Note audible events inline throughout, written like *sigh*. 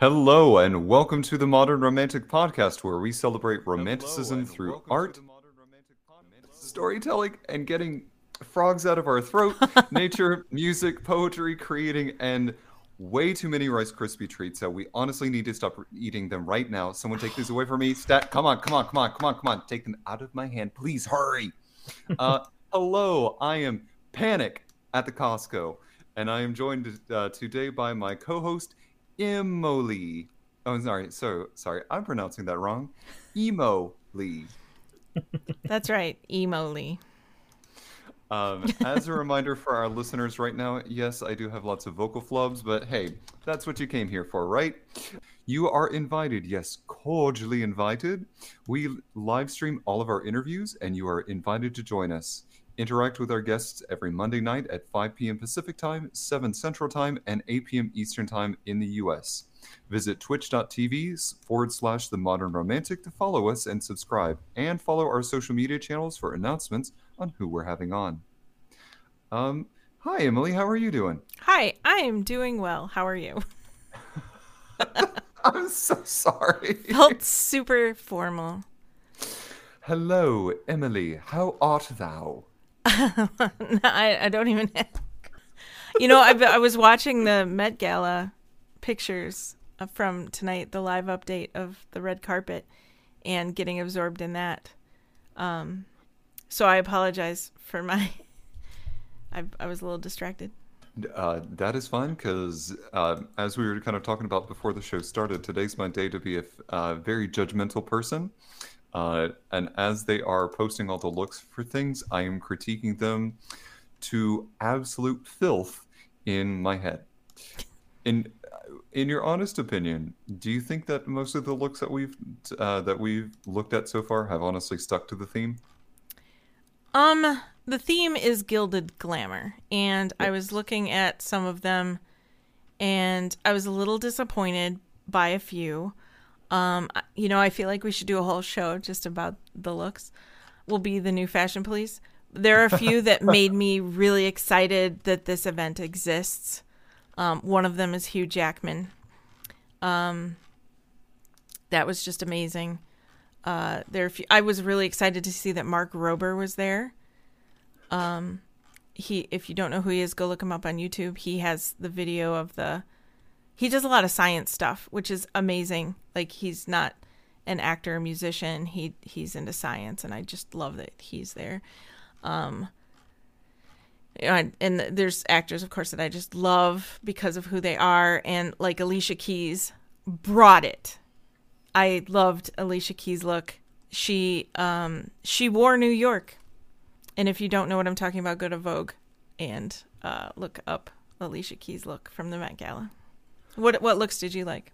Hello, and welcome to the Modern Romantic Podcast, where we celebrate romanticism through art, storytelling, and getting frogs out of our throat, *laughs* nature, music, poetry, creating, and way too many Rice Krispie treats So we honestly need to stop eating them right now. Someone take these away from me. Stat, come on, come on, come on, come on, come on. Take them out of my hand. Please hurry. Uh, *laughs* hello, I am Panic at the Costco, and I am joined uh, today by my co host, Emily. Oh, sorry. So sorry, I'm pronouncing that wrong. Emo Lee. That's right, Emo Lee. Um, as a reminder for our listeners right now, yes, I do have lots of vocal flubs, but hey, that's what you came here for, right? You are invited, yes, cordially invited. We live stream all of our interviews, and you are invited to join us. Interact with our guests every Monday night at 5 p.m. Pacific Time, 7 Central Time, and 8 p.m. Eastern Time in the U.S. Visit twitch.tv forward slash the modern romantic to follow us and subscribe, and follow our social media channels for announcements on who we're having on. Um, hi, Emily. How are you doing? Hi, I am doing well. How are you? *laughs* I'm so sorry. Felt super formal. Hello, Emily. How art thou? *laughs* I, I don't even. you know, I, I was watching the Met Gala pictures from tonight, the live update of the red carpet, and getting absorbed in that. Um, so I apologize for my. *laughs* I, I was a little distracted. Uh, that is fine because, uh, as we were kind of talking about before the show started, today's my day to be a uh, very judgmental person. Uh, and as they are posting all the looks for things, I am critiquing them to absolute filth in my head. In in your honest opinion, do you think that most of the looks that we've uh, that we've looked at so far have honestly stuck to the theme? Um, the theme is gilded glamour, and I was looking at some of them, and I was a little disappointed by a few. Um, you know, I feel like we should do a whole show just about the looks. We'll be the new fashion police. There are a few that *laughs* made me really excited that this event exists. Um, one of them is Hugh Jackman. Um, that was just amazing. Uh, there, few, I was really excited to see that Mark Rober was there. Um, he, if you don't know who he is, go look him up on YouTube. He has the video of the he does a lot of science stuff, which is amazing. Like he's not an actor or musician. He he's into science, and I just love that he's there. Um, and there's actors, of course, that I just love because of who they are, and like Alicia Keys brought it. I loved Alicia Keys' look. She um she wore New York, and if you don't know what I'm talking about, go to Vogue and uh, look up Alicia Keys' look from the Met Gala. What what looks did you like?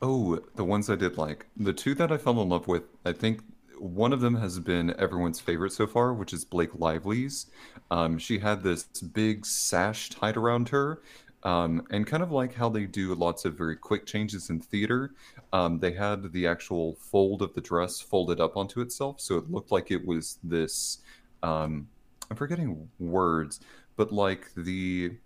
Oh, the ones I did like. The two that I fell in love with, I think one of them has been everyone's favorite so far, which is Blake Lively's. Um, she had this big sash tied around her. Um, and kind of like how they do lots of very quick changes in theater, um, they had the actual fold of the dress folded up onto itself. So it looked like it was this, um, I'm forgetting words, but like the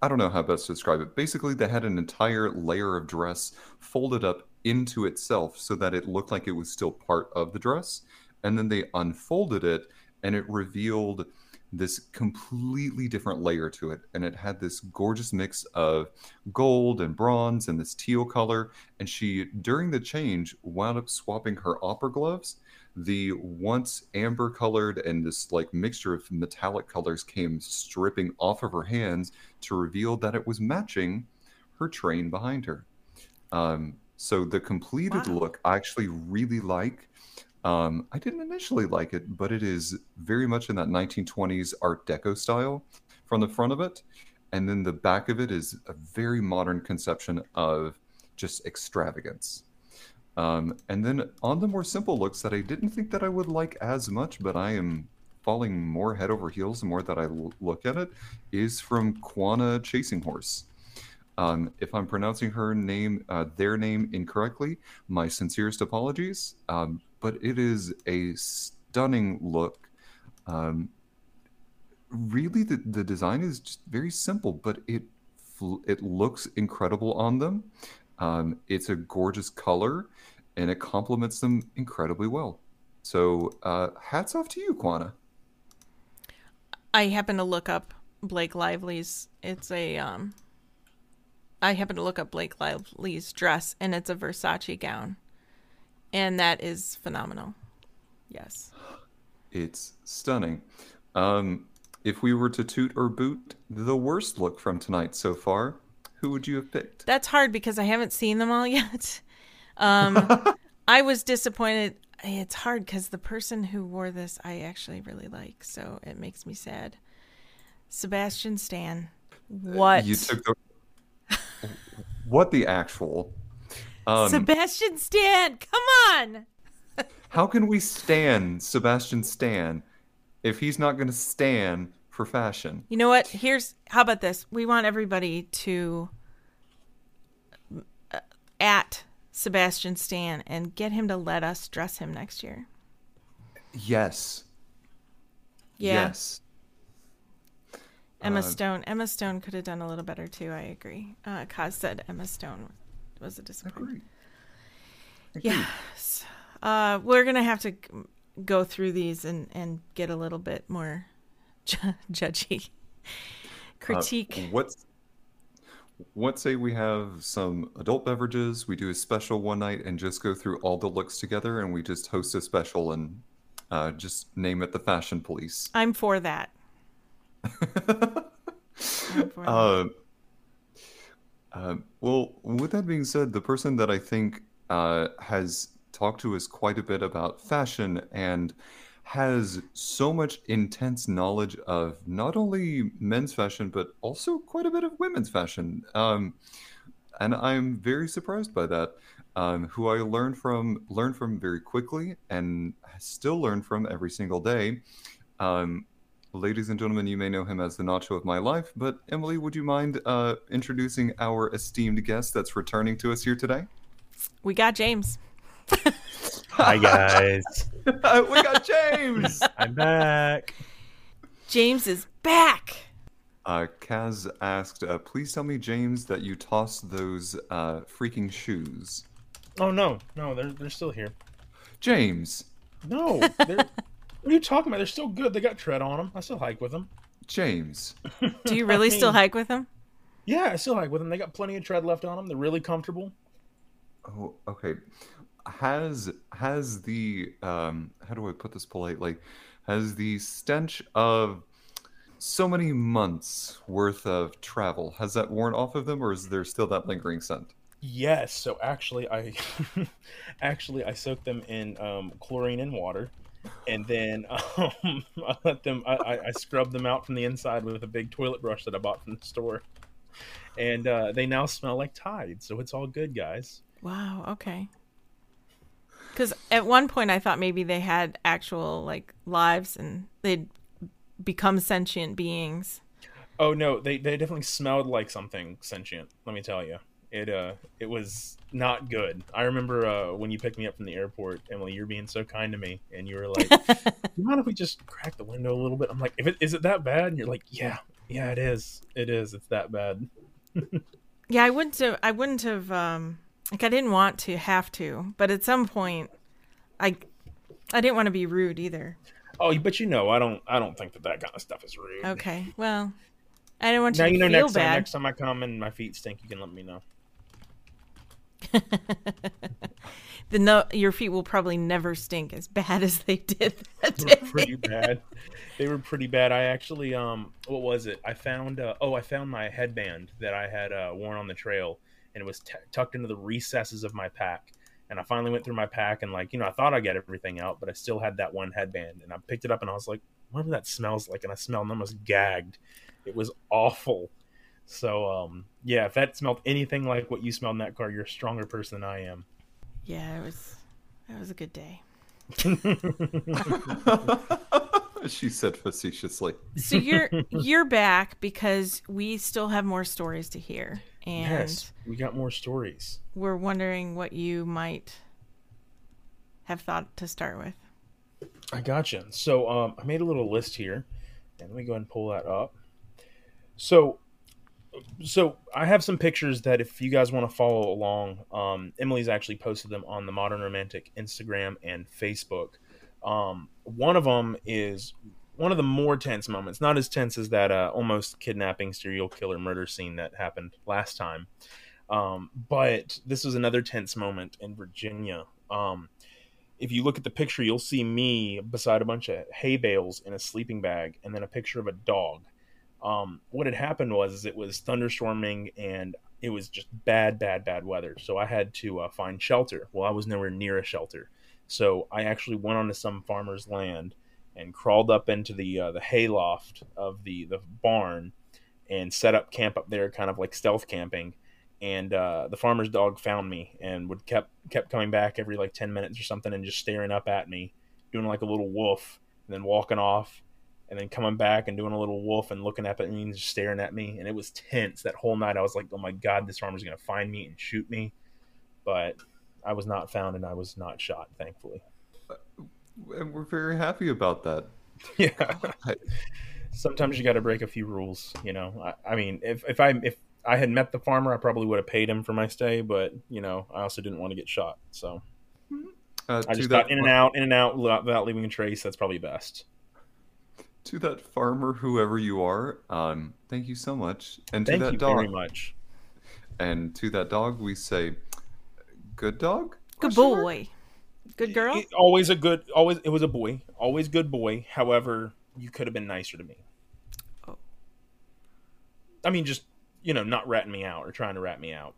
I don't know how best to describe it. Basically, they had an entire layer of dress folded up into itself so that it looked like it was still part of the dress. And then they unfolded it and it revealed this completely different layer to it. And it had this gorgeous mix of gold and bronze and this teal color. And she, during the change, wound up swapping her opera gloves the once amber colored and this like mixture of metallic colors came stripping off of her hands to reveal that it was matching her train behind her. Um, so the completed wow. look I actually really like. Um, I didn't initially like it, but it is very much in that 1920s Art Deco style from the front of it. And then the back of it is a very modern conception of just extravagance. Um, and then on the more simple looks that I didn't think that I would like as much, but I am falling more head over heels the more that I l- look at it, is from Quannah Chasinghorse. Um, if I'm pronouncing her name, uh, their name incorrectly, my sincerest apologies. Um, but it is a stunning look. Um, really, the, the design is just very simple, but it it looks incredible on them Um, it's a gorgeous color, and it complements them incredibly well. So, uh, hats off to you, Quannah. I happen to look up Blake Lively's. It's a um. I happen to look up Blake Lively's dress, and it's a Versace gown, and that is phenomenal. Yes. It's stunning. Um, if we were to toot or boot the worst look from tonight so far, who would you have picked? That's hard because I haven't seen them all *laughs* yet. Um, *laughs* I was disappointed. It's hard because the person who wore this I actually really like, so it makes me sad. Sebastian Stan. What? You took the. *laughs* what the actual? Um, Sebastian Stan, come on! how can we stand Sebastian Stan if he's not going to stand for fashion? You know what? Here's how about this? We want everybody to uh, at Sebastian Stan and get him to let us dress him next year. Yes. Yeah. Yes. Emma uh, Stone. Emma Stone could have done a little better too. I agree. Uh, Kaz said Emma Stone was a disappointment. Agree. Agree. Yes. Uh, we're gonna have to go through these and and get a little bit more *laughs* judgy critique. Uh, what's what say we have some adult beverages? We do a special one night and just go through all the looks together, and we just host a special and uh, just name it the Fashion Police. I'm for that. *laughs* uh, uh, well, with that being said, the person that I think uh, has talked to us quite a bit about fashion and has so much intense knowledge of not only men's fashion but also quite a bit of women's fashion. Um, and I'm very surprised by that. Um, who I learned from learned from very quickly and still learn from every single day. Um, ladies and gentlemen, you may know him as the Nacho of my life, but Emily, would you mind uh, introducing our esteemed guest that's returning to us here today? We got James. *laughs* Hi guys. *laughs* we got James. *laughs* I'm back. James is back. Uh, Kaz asked, uh, "Please tell me, James, that you tossed those uh, freaking shoes." Oh no, no, they're they're still here. James. No, they're. *laughs* what are you talking about? They're still good. They got tread on them. I still hike with them. James. Do you really I mean, still hike with them? Yeah, I still hike with them. They got plenty of tread left on them. They're really comfortable. Oh, okay has has the um, how do I put this politely? Has the stench of so many months worth of travel has that worn off of them, or is there still that lingering scent? Yes. So actually, I *laughs* actually I soaked them in um, chlorine and water, and then *laughs* um, I let them. I, I scrubbed them out from the inside with a big toilet brush that I bought from the store, and uh, they now smell like Tide. So it's all good, guys. Wow. Okay. Because at one point I thought maybe they had actual like lives and they'd become sentient beings. Oh no, they they definitely smelled like something sentient. Let me tell you, it uh it was not good. I remember uh when you picked me up from the airport, Emily. You're being so kind to me, and you were like, "Do *laughs* "You mind if we just crack the window a little bit?" I'm like, "If it is it that bad?" And you're like, "Yeah, yeah, it is. It is. It's that bad." *laughs* yeah, I wouldn't have. I wouldn't have. um like I didn't want to have to, but at some point, I I didn't want to be rude either. Oh, but you know, I don't I don't think that that kind of stuff is rude. Okay, well, I don't want you now to you know feel next bad. time next time I come and my feet stink, you can let me know. *laughs* the no, your feet will probably never stink as bad as they did that day. They were pretty bad. They were pretty bad. I actually um, what was it? I found uh, oh, I found my headband that I had uh, worn on the trail and it was t- tucked into the recesses of my pack. And I finally went through my pack and like you know I thought I got everything out, but I still had that one headband. And I picked it up and I was like, whatever that smells like, and I smelled and almost gagged. It was awful. So um, yeah, if that smelled anything like what you smelled in that car, you're a stronger person than I am. Yeah, it was. It was a good day. *laughs* *laughs* she said facetiously. So you're you're back because we still have more stories to hear and yes, we got more stories. We're wondering what you might have thought to start with. I gotcha. So um, I made a little list here, and let me go ahead and pull that up. So so I have some pictures that if you guys want to follow along, um, Emily's actually posted them on the Modern Romantic Instagram and Facebook. Um, one of them is one of the more tense moments, not as tense as that uh, almost kidnapping serial killer murder scene that happened last time. Um, but this was another tense moment in Virginia. Um, if you look at the picture, you'll see me beside a bunch of hay bales in a sleeping bag, and then a picture of a dog. Um, what had happened was it was thunderstorming and it was just bad, bad, bad weather. So I had to uh, find shelter. Well, I was nowhere near a shelter, so I actually went onto some farmer's land and crawled up into the uh, the hayloft of the the barn and set up camp up there, kind of like stealth camping. And uh, the farmer's dog found me and would kept kept coming back every like 10 minutes or something and just staring up at me doing like a little wolf and then walking off and then coming back and doing a little wolf and looking up at me and just staring at me. And it was tense that whole night. I was like oh my god this farmer's gonna find me and shoot me. But i was not found and i was not shot thankfully And we're very happy about that. *laughs* yeah sometimes you got to break a few rules you know I, I mean if, if i if i had met the farmer i probably would have paid him for my stay but you know i also didn't want to get shot so Uh, I just got in and out, in and out without without leaving a trace. That's probably best. To that farmer, whoever you are, um, thank you so much. And to that you dog, very much. and to that dog, we say, "Good dog." Good Question mark? boy. Good girl. It- always a good. Always it was a boy. Always good boy. However, you could have been nicer to me. Oh. I mean, just you know, not ratting me out or trying to rat me out.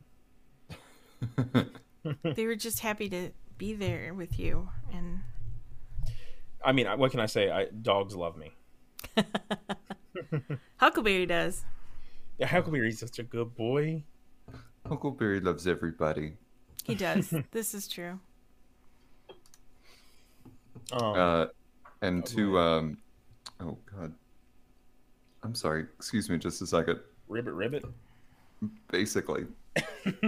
*laughs* *laughs* They were just happy to be there with you and I mean, what can I say? I, dogs love me. *laughs* Huckleberry does. Yeah, Huckleberry's such a good boy. Huckleberry loves everybody. He does. this is true. Um, Uh, and to um, oh god, I'm sorry. Excuse me, just a second. ribbit, ribbit. Basically, *laughs*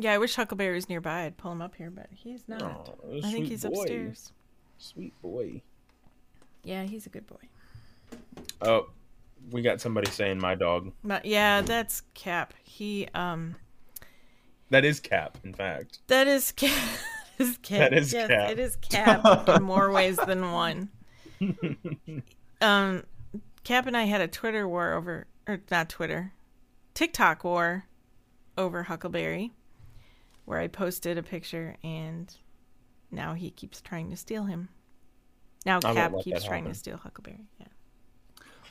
Yeah, I wish Huckleberry was nearby. I'd pull him up here, but he's not. Oh, I think he's boy. upstairs. Sweet boy. Yeah, he's a good boy. Oh, we got somebody saying my dog. But yeah, that's Cap. He um That is Cap, in fact. that is Cap. *laughs* is Cap. That is yes, Cap. It is *laughs* Cap in more ways than one. Um Cap and I had a Twitter war over or not Twitter. TikTok war over Huckleberry where I posted a picture and now he keeps trying to steal him. Now won't Cap keeps trying happen. to steal Huckleberry. Yeah.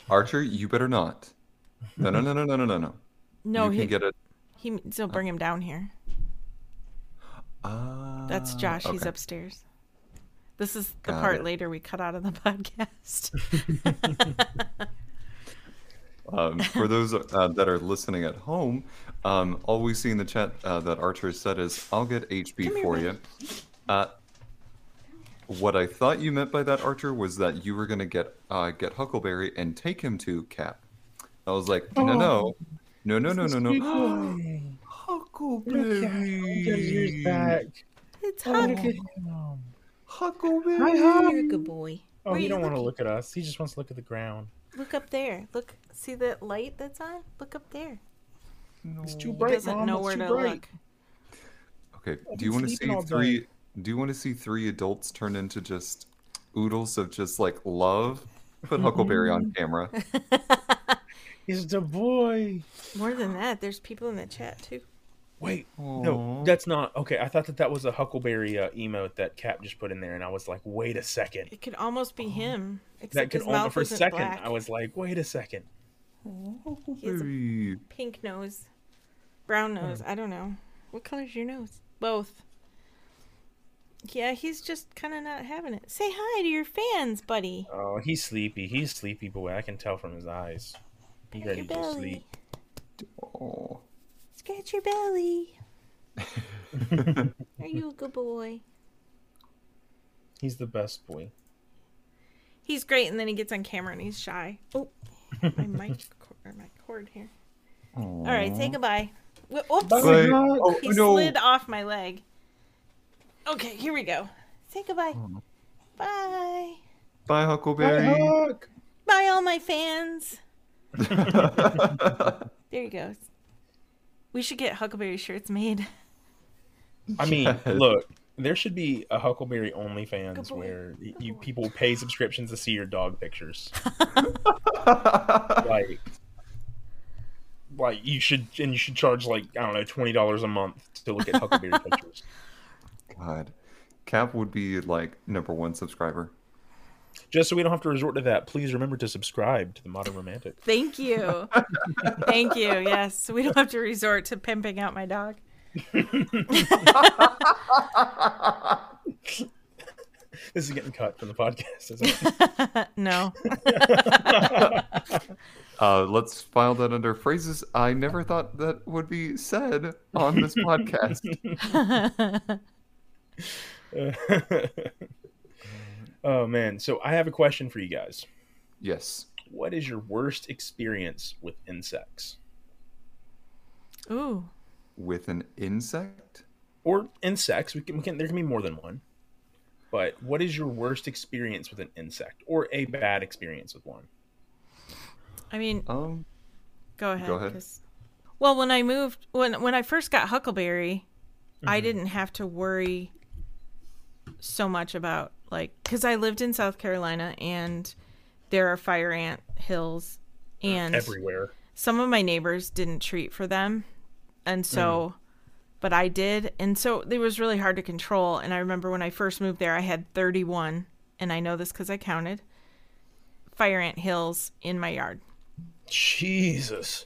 Archer, you better not. No, no, no, no, no, no, no, no. *laughs* No, you he can get it. he so bring him down here. Ah, That's Josh. He's upstairs. This is the Got part it. later we cut out of the *laughs* podcast. *laughs* Um, for those uh, that are listening at home, um, all we see in the chat uh, that Archer said is, "I'll get HB Come for buddy. you." Uh, what I thought you meant by that, Archer, was that you were gonna get uh, get Huckleberry and take him to Cap. I was like, no, no, no, no, no, no, no. *gasps* *gasps* *gasps* Huckleberry. it's Oh, Huck. look at him. Huckleberry. You're a good boy. Oh, Where he don't want to look at us. He just wants to look at the ground. Look up there. Look. See the light that's on? Look up there. It's too He bright, doesn't Mom. know it's where too to bright. look. Okay. I've Do you want to see all day. three? Do you want to see three adults turn into just oodles of just like love? Put Huckleberry on mm-hmm. camera. *laughs* He's the boy. More than that, there's people in the chat too. Wait, no, that's not okay. I thought that that was a Huckleberry uh, emote that Cap just put in there, and I was like, wait a second. It could almost be him. That could his only mouth for a second. black. I was like, wait a second. He has a pink nose, brown Hmm. nose. I don't know. What color's your nose? Both. Yeah, he's just kind of not having it. Say hi to your fans, buddy. Oh, he's sleepy. He's sleepy boy. I can tell from his eyes. He's Pat ready to sleep. Aw. Scratch your belly. *laughs* Are you a good boy? He's the best boy. He's great, and then he gets on camera and he's shy. Oh, my *laughs* mic co- or my cord here. All right, say goodbye. Wh- Oops, Bye. Oh, he oh, no. slid off my leg. Okay, here we go. Say goodbye. Oh. Bye. Bye, Huckleberry. Huck. Bye, all my fans. *laughs* There you go. We should get Huckleberry shirts made. I mean, *laughs* Yes. look, there should be a Huckleberry OnlyFans Huckleberry. where you people pay subscriptions to see your dog pictures. *laughs* like, like you should, and you should charge like I don't know, twenty dollars a month to look at Huckleberry *laughs* pictures. God, Cap would be like number one subscriber. Just so we don't have to resort to that, please remember to subscribe to the Modern Romantic. *laughs* Thank you. Thank you. Yes, so we don't have to resort to pimping out my dog. *laughs* This is getting cut from the podcast. Isn't it? *laughs* no. Uh, let's file that under phrases I never thought that would be said on this podcast. Oh man, so I have a question for you guys. Yes. What is your worst experience with insects Ooh. With an insect? or insects? We can, we can there can be more than one. But what is your worst experience with an insect or a bad experience with one? I mean, Um, go ahead. Go ahead. Well, when I moved, when when I first got Huckleberry, I didn't have to worry so much about like because I lived in South Carolina and there are fire ant hills, and Everywhere. some of my neighbors didn't treat for them and so hmm. but i did and so it was really hard to control and i remember when i first moved there i had 31 and i know this because i counted fire ant hills in my yard Jesus.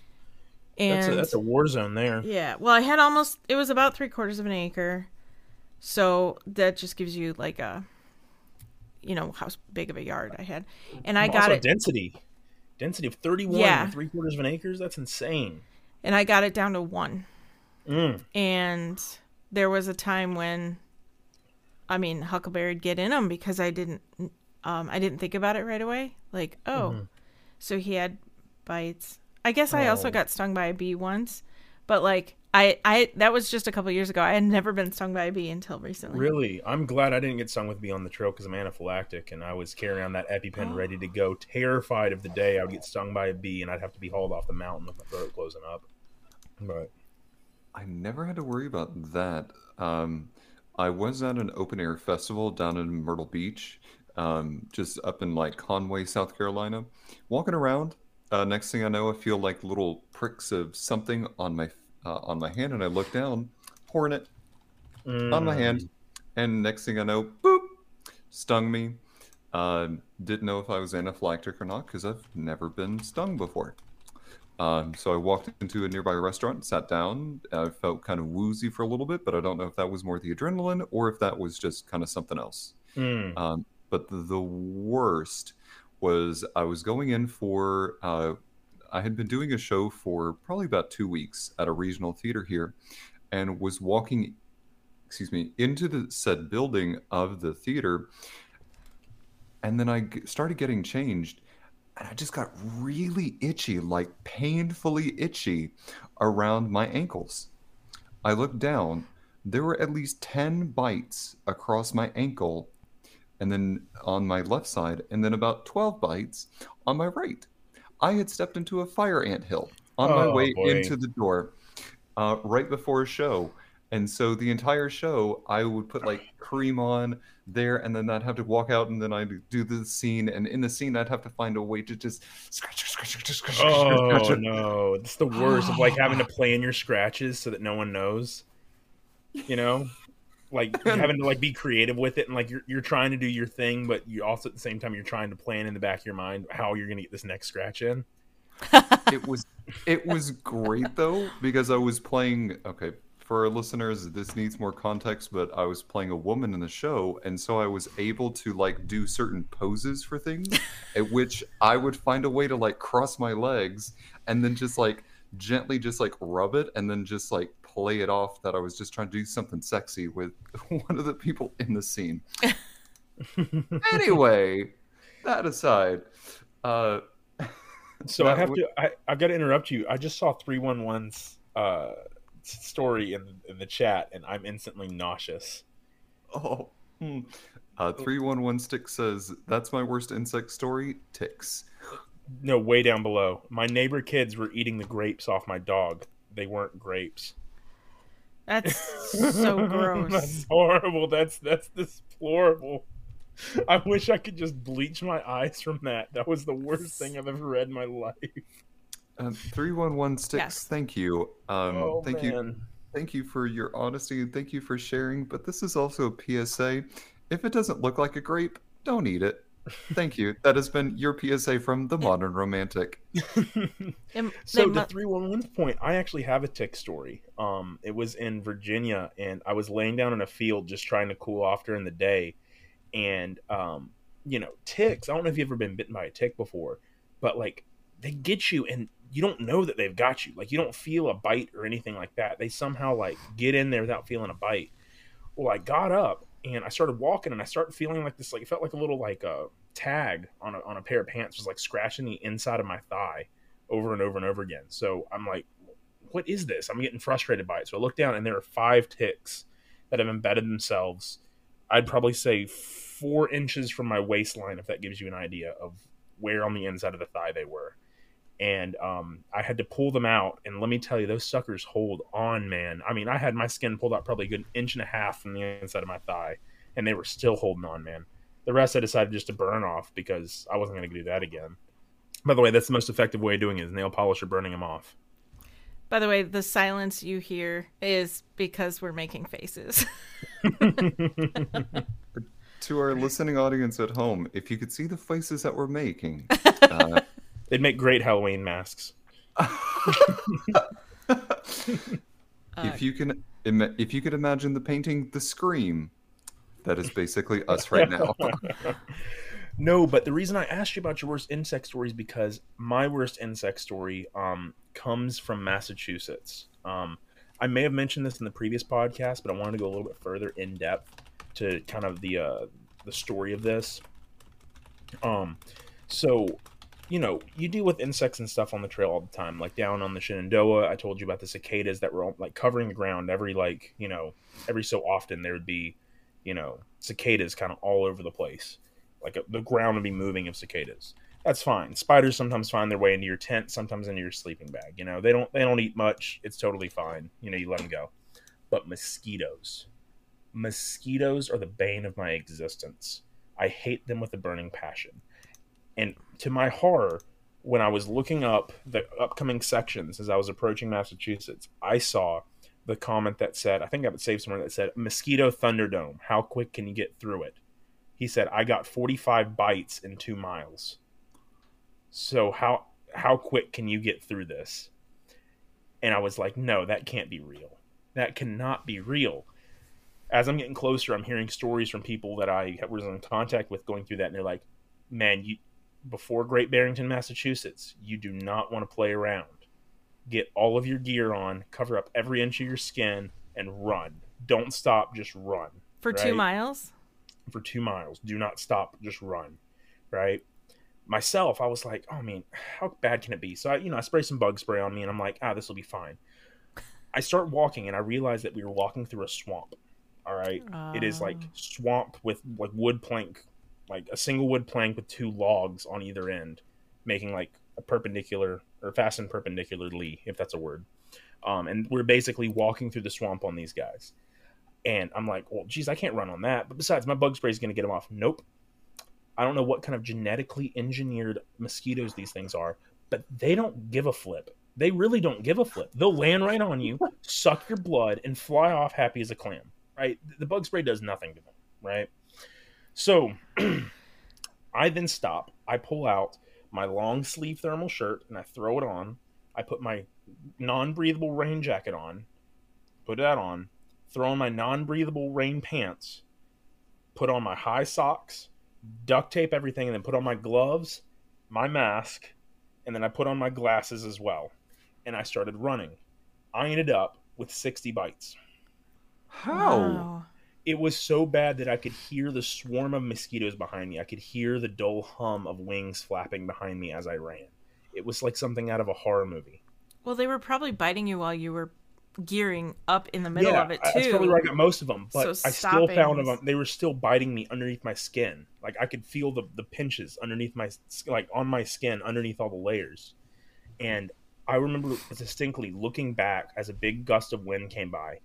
and That's a, that's a war zone there. yeah well i had almost it was about three quarters of an acre so that just gives you like a you know how big of a yard i had and i got it density. Density of 31 Yeah. three quarters of an acre. That's insane. and i got it down to one Mm. and there was a time when i mean huckleberry'd get in them because i didn't um i didn't think about it right away like oh so he had bites i guess i also Oh. got stung by a bee once but like i i that was just a couple years ago i had never been stung by a bee until recently Really? I'm glad I didn't get stung with a bee on the trail because I'm anaphylactic and I was carrying on that EpiPen ready to go, terrified of the day I would get stung by a bee and I'd have to be hauled off the mountain with my throat closing up. But I never had to worry about that. Um, I was at an open air festival down in Myrtle Beach, um, just up in like Conway, South Carolina. Walking around, uh, next thing I know, I feel like little pricks of something on my uh, on my hand, and I look down, hornet on my hand, and next thing I know, boop, stung me. Um, didn't know if I was anaphylactic or not because I've never been stung before. Um, so I walked into a nearby restaurant, sat down. I felt kind of woozy for a little bit, but I don't know if that was more the adrenaline or if that was just kind of something else. Mm. Um, but the, the worst was I was going in for, uh, I had been doing a show for probably about two weeks at a regional theater here and was walking, excuse me, into the said building of the theater. And then I started getting changed and I just got really itchy, like painfully itchy around my ankles. I looked down, there were at least 10 bites across my ankle and then on my left side, and then about 12 bites on my right. I had stepped into a fire ant hill on my Oh, way boy. into the door uh, right before a show. And so the entire show, I would put like cream on there, and then I'd have to walk out, and then I'd do the scene. And in the scene, I'd have to find a way to just scratch, scratch, scratch, scratch, scratch, Oh scratch. no, it's the worst of like having to *gasps* plan your scratches so that no one knows. You know, like *laughs* having to like be creative with it and like you're you're trying to do your thing, but you also at the same time you're trying to plan in the back of your mind how you're gonna get this next scratch in. *laughs* it was it was great though because I was playing okay for our listeners this needs more context but I was playing a woman in the show and so I was able to like do certain poses for things *laughs* at which I would find a way to like cross my legs and then just like gently just like rub it and then just like play it off that I was just trying to do something sexy with *laughs* one of the people in the scene. *laughs* anyway, that aside, uh *laughs* So I have would- to I, I've got to interrupt you. I just saw 311's uh story in in the chat and I'm instantly nauseous. Oh. Hmm. Uh, 311 Stick says, That's my worst insect story. Ticks. No, way down below. My neighbor kids were eating the grapes off my dog. They weren't grapes. That's so *laughs* gross. that's horrible. That's that's deplorable. I wish I could just bleach my eyes from that. That was the worst thing I've ever read in my life. Uh, Three one one sticks. Yes. Thank you. Um, oh thank you. Thank you for your honesty and thank you for sharing. But this is also a PSA. If it doesn't look like a grape, don't eat it. Thank you. That has been your PSA from the Modern Romantic. *laughs* So they the mu- three one one point, I actually have a tick story. Um, it was in Virginia, and I was laying down in a field just trying to cool off during the day, and um, you know, ticks. I don't know if you've ever been bitten by a tick before, but like they get you, and you don't know that they've got you. Like you don't feel a bite or anything like that. They somehow like get in there without feeling a bite. Well, I got up and I started walking, and I started feeling like this. Like it felt like a little like a tag on a on a pair of pants was like scratching the inside of my thigh over and over and over again. So I'm like, what is this? I'm getting frustrated by it. So I look down and there are five ticks that have embedded themselves. I'd probably say four inches from my waistline, if that gives you an idea of where on the inside of the thigh they were. And um, I had to pull them out. And let me tell you, those suckers hold on, man. I mean, I had my skin pulled out probably a good inch and a half from the inside of my thigh, and they were still holding on, man. The rest I decided just to burn off because I wasn't going to do that again. By the way, that's the most effective way of doing it is nail polish or burning them off. By the way, the silence you hear is because we're making faces. *laughs* *laughs* To our listening audience at home, if you could see the faces that we're making, *laughs* uh, They'd make great Halloween masks. *laughs* if you can, if you could imagine the painting, the scream, that is basically us right now. *laughs* *laughs* No, but the reason I asked you about your worst insect story is because my worst insect story um, comes from Massachusetts. Um, I may have mentioned this in the previous podcast, but I wanted to go a little bit further in depth to kind of the uh, the story of this. Um, so you know, you deal with insects and stuff on the trail all the time. Like down on the Shenandoah, I told you about the cicadas that were like covering the ground every like you know every so often there would be you know cicadas kind of all over the place. Like uh the ground would be moving of cicadas. That's fine. Spiders sometimes find their way into your tent, sometimes into your sleeping bag. You know they don't they don't eat much. It's totally fine. You know you let them go. But mosquitoes, mosquitoes are the bane of my existence. I hate them with a burning passion. And to my horror, when I was looking up the upcoming sections as I was approaching Massachusetts, I saw the comment that said, I think I would save somewhere that said, Mosquito Thunderdome, how quick can you get through it? He said, I got 45 bites in two miles. So how how quick can you get through this? And I was like, no, that can't be real. That cannot be real. As I'm getting closer, I'm hearing stories from people that I was in contact with going through that, and they're like, man, you before Great Barrington, Massachusetts, you do not want to play around. Get all of your gear on, cover up every inch of your skin, and run. Don't stop, just run. For two miles? For two miles. Do not stop, just run. Right? Myself, I was like, oh man, how bad can it be? So I, you know, I spray some bug spray on me, and I'm like, ah, this will be fine. I start walking, and I realize that we were walking through a swamp. All right, it is like Oh. swamp with like wood plank, like a single wood plank with two logs on either end, making like a perpendicular or fastened perpendicularly, if that's a word. Um, and we're basically walking through the swamp on these guys. And I'm like, well, geez, I can't run on that. But besides, my bug spray is going to get them off. Nope. I don't know what kind of genetically engineered mosquitoes these things are, but they don't give a flip. They really don't give a flip. They'll land right on you, suck your blood, and fly off happy as a clam. Right? The bug spray does nothing to them. Right? So *clears throat* I then stop. I pull out my long sleeve thermal shirt and I throw it on. I put my non breathable rain jacket on, put that on, throw on my non breathable rain pants, put on my high socks, duct tape everything, and then put on my gloves, my mask, and then I put on my glasses as well. And I started running. I ended up with 60 bites. How? Wow. It was so bad that I could hear the swarm of mosquitoes behind me. I could hear the dull hum of wings flapping behind me as I ran. It was like something out of a horror movie. Well, they were probably biting you while you were gearing up in the middle yeah, of it too. That's probably where I got most of them. But So I still found them. They were still biting me underneath my skin. Like I could feel the the pinches underneath my like on my skin underneath all the layers. And I remember distinctly looking back as a big gust of wind came by,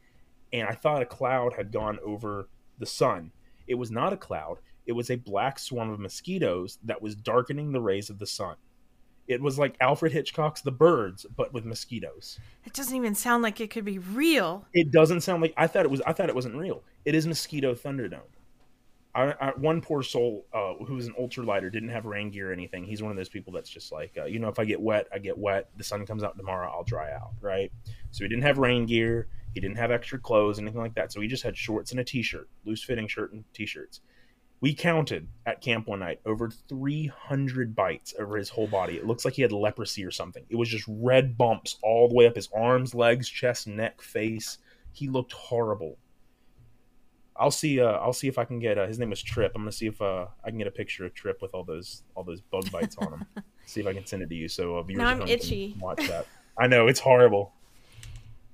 and I thought a cloud had gone over the sun. It was not a cloud. It was a black swarm of mosquitoes that was darkening the rays of the sun. It was like Alfred Hitchcock's The Birds, but with mosquitoes. It doesn't even sound like it could be real. It doesn't sound like I thought it was. I thought it wasn't real. It is mosquito thunderdome. One poor soul uh, who was an ultralighter didn't have rain gear or anything. He's one of those people that's just like, uh, you know, if I get wet, I get wet. The sun comes out tomorrow, I'll dry out, right? So he didn't have rain gear. He didn't have extra clothes, anything like that. So he just had shorts and a t-shirt, loose fitting shirt and t-shirts. We counted at camp one night over 300 bites over his whole body. It looks like he had leprosy or something. It was just red bumps all the way up his arms, legs, chest, neck, face. He looked horrible. I'll see. Uh, I'll see if I can get. Uh, his name was Trip. I'm gonna see if uh, I can get a picture of Trip with all those all those bug bites on him. *laughs* see if I can send it to you so uh, viewers Now at I'm home can itchy. Watch that. I know it's horrible.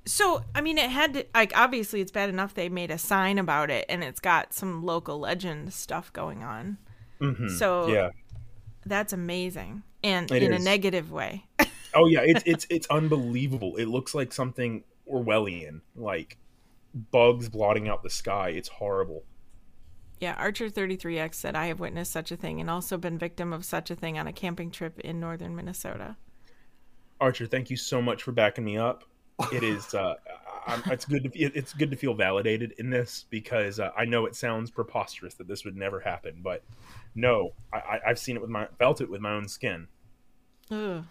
So, I mean, it had to, like, obviously it's bad enough they made a sign about it and it's got some local legend stuff going on. Mhm. So, yeah. that's amazing. And It in a negative way. Oh yeah. It's it's it's unbelievable. It looks like something Orwellian, like bugs blotting out the sky. It's horrible. yeah, Archer 33X said, I have witnessed such a thing and also been victim of such a thing on a camping trip in northern Minnesota. Archer, thank you so much for backing me up. It is. Uh, I'm, it's good. To, it- it's good to feel validated in this because uh, I know it sounds preposterous that this would never happen, but no, I, I, I've seen it with my felt it with my own skin. Ugh.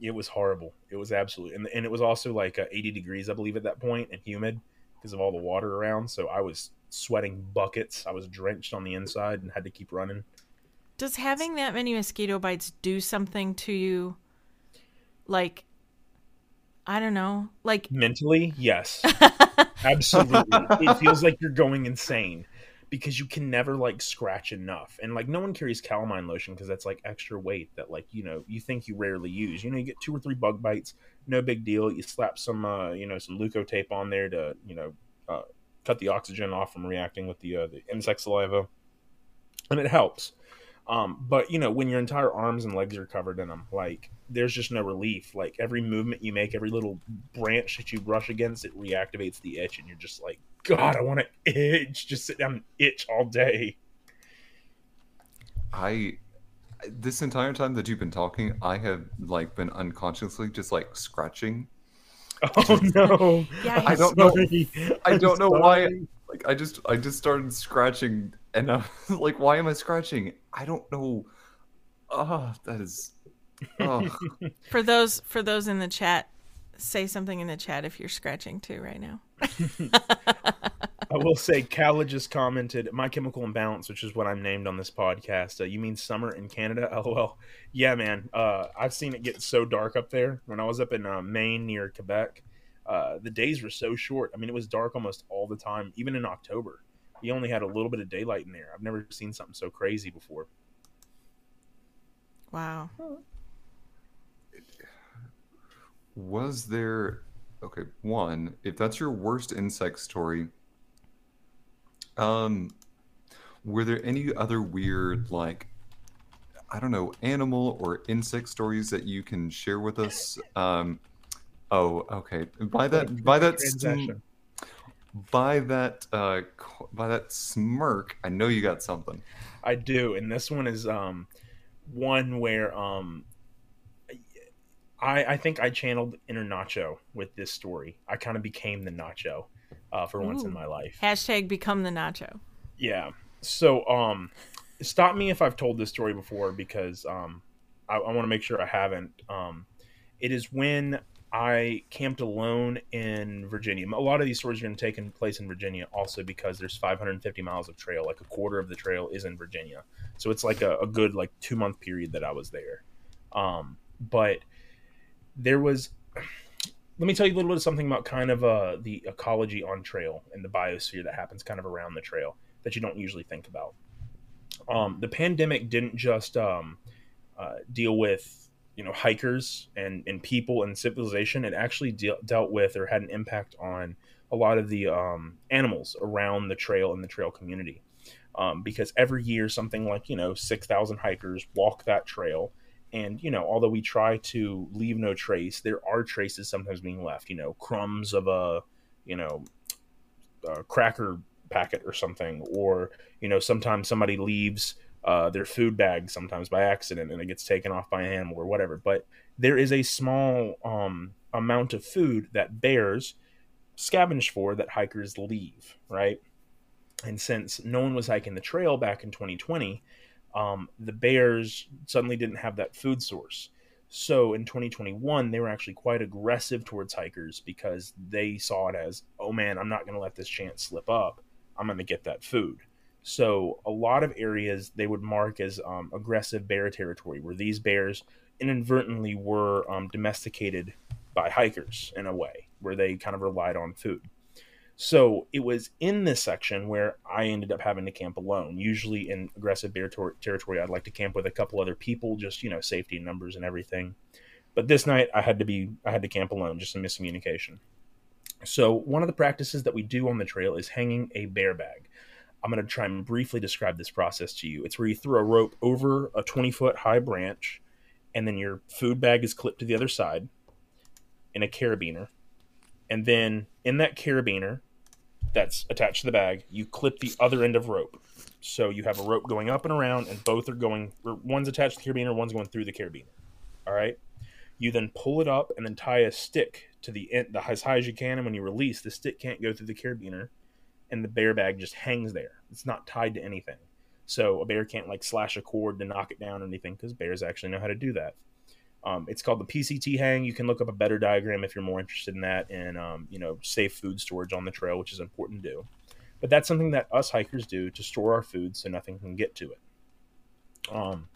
It was horrible. It was absolutely, and, and it was also like uh, 80 degrees, I believe, at that point, and humid because of all the water around. So I was sweating buckets. I was drenched on the inside and had to keep running. Does having that many mosquito bites do something to you? Like, I don't know. Like, Mentally, yes. *laughs* Absolutely. it feels like you're going insane because you can never like scratch enough. And like no one carries calamine lotion because that's like extra weight that like, you know, you think you rarely use. You know, you get two or three bug bites, no big deal. You slap some uh, you know, some Leukotape on there to, you know, uh, cut the oxygen off from reacting with the uh, the insect saliva. And it helps. Um, but you know, when your entire arms and legs are covered in them, like there's just no relief. Like every movement you make, every little branch that you brush against, it reactivates the itch, and you're just like, God, I want to itch. Just sit down and itch all day. I this entire time that you've been talking, I have like been unconsciously just like scratching. Oh no! Yeah, I don't know. Sorry. I I'm don't know why. Like I just I just started scratching, and I was *laughs* like, why am I scratching? I don't know. Ah, that is. Oh, *laughs* for those for those in the chat, say something in the chat if you're scratching too right now. *laughs* I will say, Kala just commented, "My Chemical Imbalance," which is what I'm named on this podcast. Uh, you mean summer in Canada? *laughs* LOL. Yeah, man. Uh, I've seen it get so dark up there. When I was up in uh, Maine near Quebec, uh, the days were so short. I mean, it was dark almost all the time, even in October. We only had a little bit of daylight in there. I've never seen something so crazy before. Wow. was there? Okay, one. If that's your worst insect story, um, were there any other weird like? I don't know, animal or insect stories that you can share with us. Um, oh, okay. By that, by that, sm- by that, uh, by that smirk, I know you got something. I do, and this one is um one where um I I think I channeled inner Nacho with this story. I kind of became the Nacho uh, for once in my life. Hashtag become the nacho. Yeah. So um, stop me if I've told this story before because um, I, I want to make sure I haven't. Um, it is when I camped alone in Virginia. A lot of these stories are going to take in place in Virginia, also because there's 550 miles of trail. Like a quarter of the trail is in Virginia, so it's like a, a good like two month period that I was there. Um, but there was. Let me tell you a little bit of something about kind of uh, the ecology on trail and the biosphere that happens kind of around the trail that you don't usually think about. Um, the pandemic didn't just um, uh, deal with you know hikers and and people and civilization, it actually de- dealt with or had an impact on a lot of the um, animals around the trail and the trail community. Um, because every year something like you know 6000 hikers walk that trail and you know although we try to leave no trace there are traces sometimes being left you know crumbs of a you know a cracker packet or something or you know sometimes somebody leaves uh, their food bag sometimes by accident and it gets taken off by an animal or whatever. But there is a small um, amount of food that bears scavenge for that hikers leave right? And since no one was hiking the trail back in 2020 um, the bears suddenly didn't have that food source so in 2021, they were actually quite aggressive towards hikers because they saw it as, oh man, I'm not going to let this chance slip up. I'm going to get that food. So a lot of areas they would mark as um, aggressive bear territory, where these bears inadvertently were um, domesticated by hikers in a way, where they kind of relied on food. So it was in this section where I ended up having to camp alone. Usually in aggressive bear ter- territory, I'd like to camp with a couple other people, just you know, safety numbers and everything. But this night, I had to be I had to camp alone, just a miscommunication. So one of the practices that we do on the trail is hanging a bear bag. I'm going to try and briefly describe this process to you. It's where you throw a rope over a 20 foot high branch, and then your food bag is clipped to the other side in a carabiner. And then in that carabiner that's attached to the bag, you clip the other end of rope. So you have a rope going up and around, and both are going, one's attached to the carabiner, one's going through the carabiner. All right. You then pull it up and then tie a stick to the end, the as high as you can. And when you release, the stick can't go through the carabiner, and the bear bag just hangs there. It's not tied to anything. So a bear can't like slash a cord to knock it down or anything because bears actually know how to do that. Um, it's called the PCT hang. You can look up a better diagram if you're more interested in that, and um, you know, safe food storage on the trail, which is important to do. But that's something that us hikers do to store our food so nothing can get to it. Um,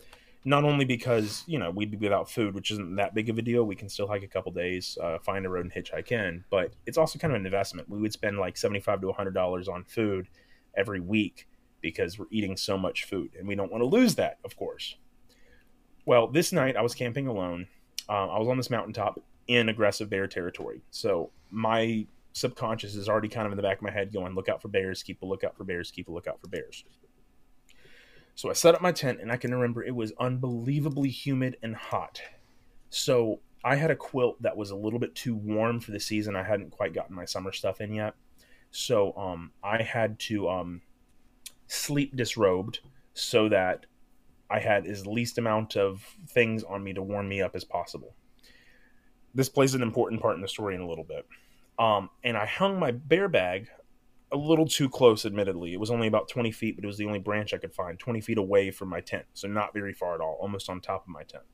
not only because you know we'd be without food, which isn't that big of a deal. We can still hike a couple days, uh, find a road and hitchhike in. But it's also kind of an investment. We would spend like seventy-five to hundred dollars on food every week because we're eating so much food, and we don't want to lose that, of course. Well, this night I was camping alone. Uh, I was on this mountaintop in aggressive bear territory. So my subconscious is already kind of in the back of my head going, look out for bears, keep a lookout for bears, keep a lookout for bears. So I set up my tent and I can remember it was unbelievably humid and hot. So I had a quilt that was a little bit too warm for the season. I hadn't quite gotten my summer stuff in yet. So um, I had to um, sleep disrobed so that I had as least amount of things on me to warm me up as possible. This plays an important part in the story in a little bit. Um, and I hung my bear bag a little too close, admittedly. It was only about 20 feet, but it was the only branch I could find, 20 feet away from my tent. So not very far at all, almost on top of my tent.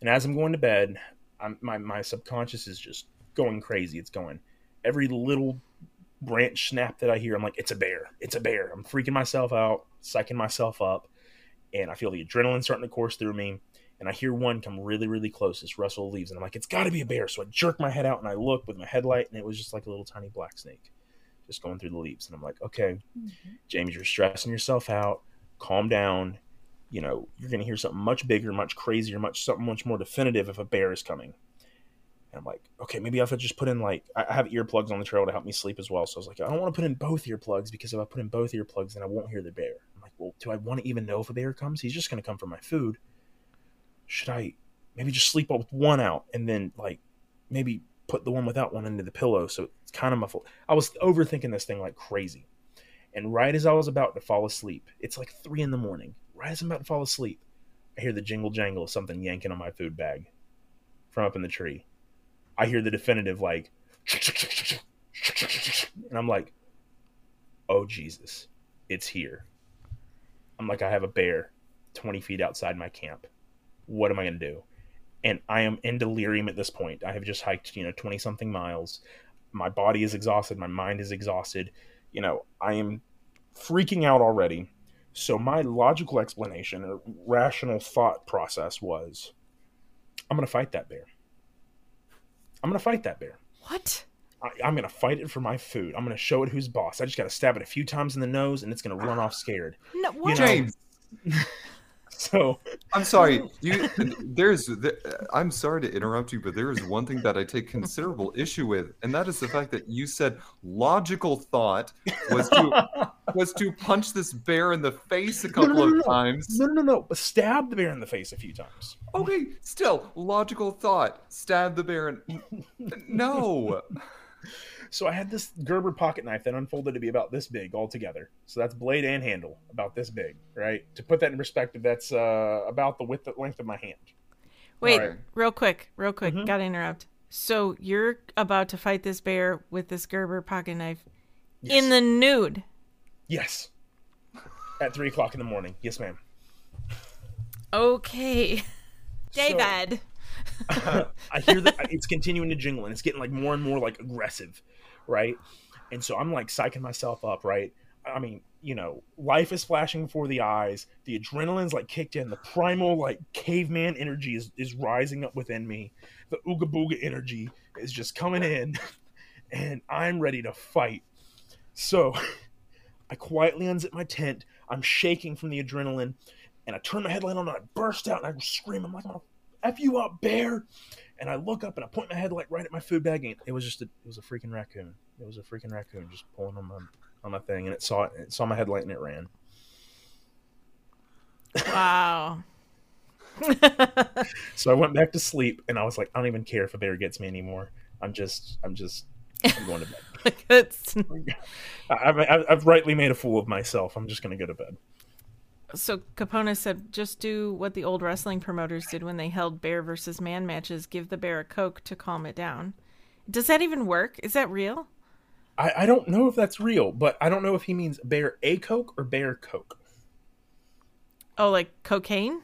And as I'm going to bed, I'm, my, my subconscious is just going crazy. It's going, every little branch snap that I hear, I'm like, it's a bear. It's a bear. I'm freaking myself out, psyching myself up and I feel the adrenaline starting to course through me. And I hear one come really, really close. This Russell leaves, and I'm like, it's got to be a bear. So I jerk my head out and I look with my headlight, and it was just like a little tiny black snake, just going through the leaves. And I'm like, okay, mm-hmm. James, you're stressing yourself out. Calm down. You know, you're going to hear something much bigger, much crazier, much something much more definitive if a bear is coming. And I'm like, okay, maybe I have to just put in like I have earplugs on the trail to help me sleep as well. So I was like, I don't want to put in both earplugs because if I put in both earplugs, then I won't hear the bear do I want to even know if a bear comes? He's just going to come for my food. Should I maybe just sleep with one out and then like maybe put the one without one into the pillow so it's kind of muffled? I was overthinking this thing like crazy. And right as I was about to fall asleep, it's like three in the morning. Right as I'm about to fall asleep, I hear the jingle jangle of something yanking on my food bag from up in the tree. I hear the definitive like, *laughs* and I'm like, oh Jesus, it's here. I'm like, I have a bear 20 feet outside my camp. What am I going to do? And I am in delirium at this point. I have just hiked, you know, 20 something miles. My body is exhausted. My mind is exhausted. You know, I am freaking out already. So my logical explanation or rational thought process was I'm going to fight that bear. I'm going to fight that bear. What? I, am going to fight it for my food. I'm going to show it who's boss. I just got to stab it a few times in the nose and it's going to run off scared. No, what? You know? James. *laughs* so I'm sorry. You there's there, I'm sorry to interrupt you, but there is one thing that I take considerable issue with, and that is the fact that you said logical thought was to *laughs* was to punch this bear in the face a No, couple no, no, of no. times. No, no, no. Stab the bear in the face a few times. Okay, still logical thought. Stab the bear in *laughs* No. So I had this Gerber pocket knife that unfolded to be about this big altogether. So that's blade and handle, about this big, right? To put that in perspective, that's uh, about the width, length of my hand. Wait, Alright. real quick, real quick. Mhm. Gotta interrupt. So you're about to fight this bear with this Gerber pocket knife Yes. in the nude. yes, at three o'clock in the morning. Yes, ma'am. Okay. *laughs* So- David. I hear that it's continuing to jingle and it's getting like more and more like aggressive, right? And so I'm like psyching myself up, right? I mean, you know, life is flashing before the eyes. The adrenaline's like kicked in. The primal like caveman energy is, is rising up within me. The ooga booga energy is just coming in, *laughs* and I'm ready to fight. So *laughs* I quietly unzip my tent. I'm shaking from the adrenaline, and I turn my headlight on and I burst out and I scream. I'm like, F you up, bear. And I look up and I point my headlight right at my food bag. And it was just a, it was a freaking raccoon. It was a freaking raccoon just pulling on my on my thing, and it saw it, it saw my headlight and it ran. Wow. *laughs* *laughs* So I went back to sleep, and I was like, I don't even care if a bear gets me anymore. I'm just, I'm just, I'm going to bed. *laughs* It's- I, I've, I've rightly made a fool of myself. I'm just going to go to bed. So Capone said, just do what the old wrestling promoters did when they held bear versus man matches. Give the bear a coke to calm it down. Does that even work? Is that real? I, I don't know if that's real, but I don't know if he means bear a coke or bear coke. Oh, like cocaine?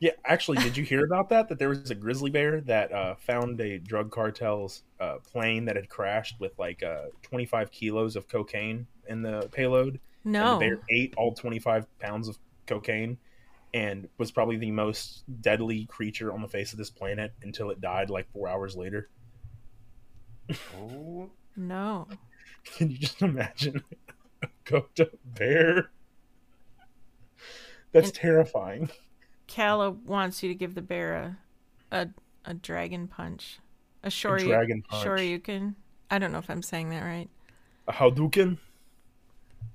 Yeah, actually, did you hear *laughs* about that? That there was a grizzly bear that uh, found a drug cartel's uh, plane that had crashed with like uh, 25 kilos of cocaine in the payload. No. And the bear ate all 25 pounds of cocaine and was probably the most deadly creature on the face of this planet until it died like four hours later. Oh. No. *laughs* Can you just imagine a cooked up bear? That's And- terrifying. Kala wants you to give the bear a a, a dragon punch. A Shoryu- dragon punch. Shoryuken. I don't know if I'm saying that right. A Hadouken?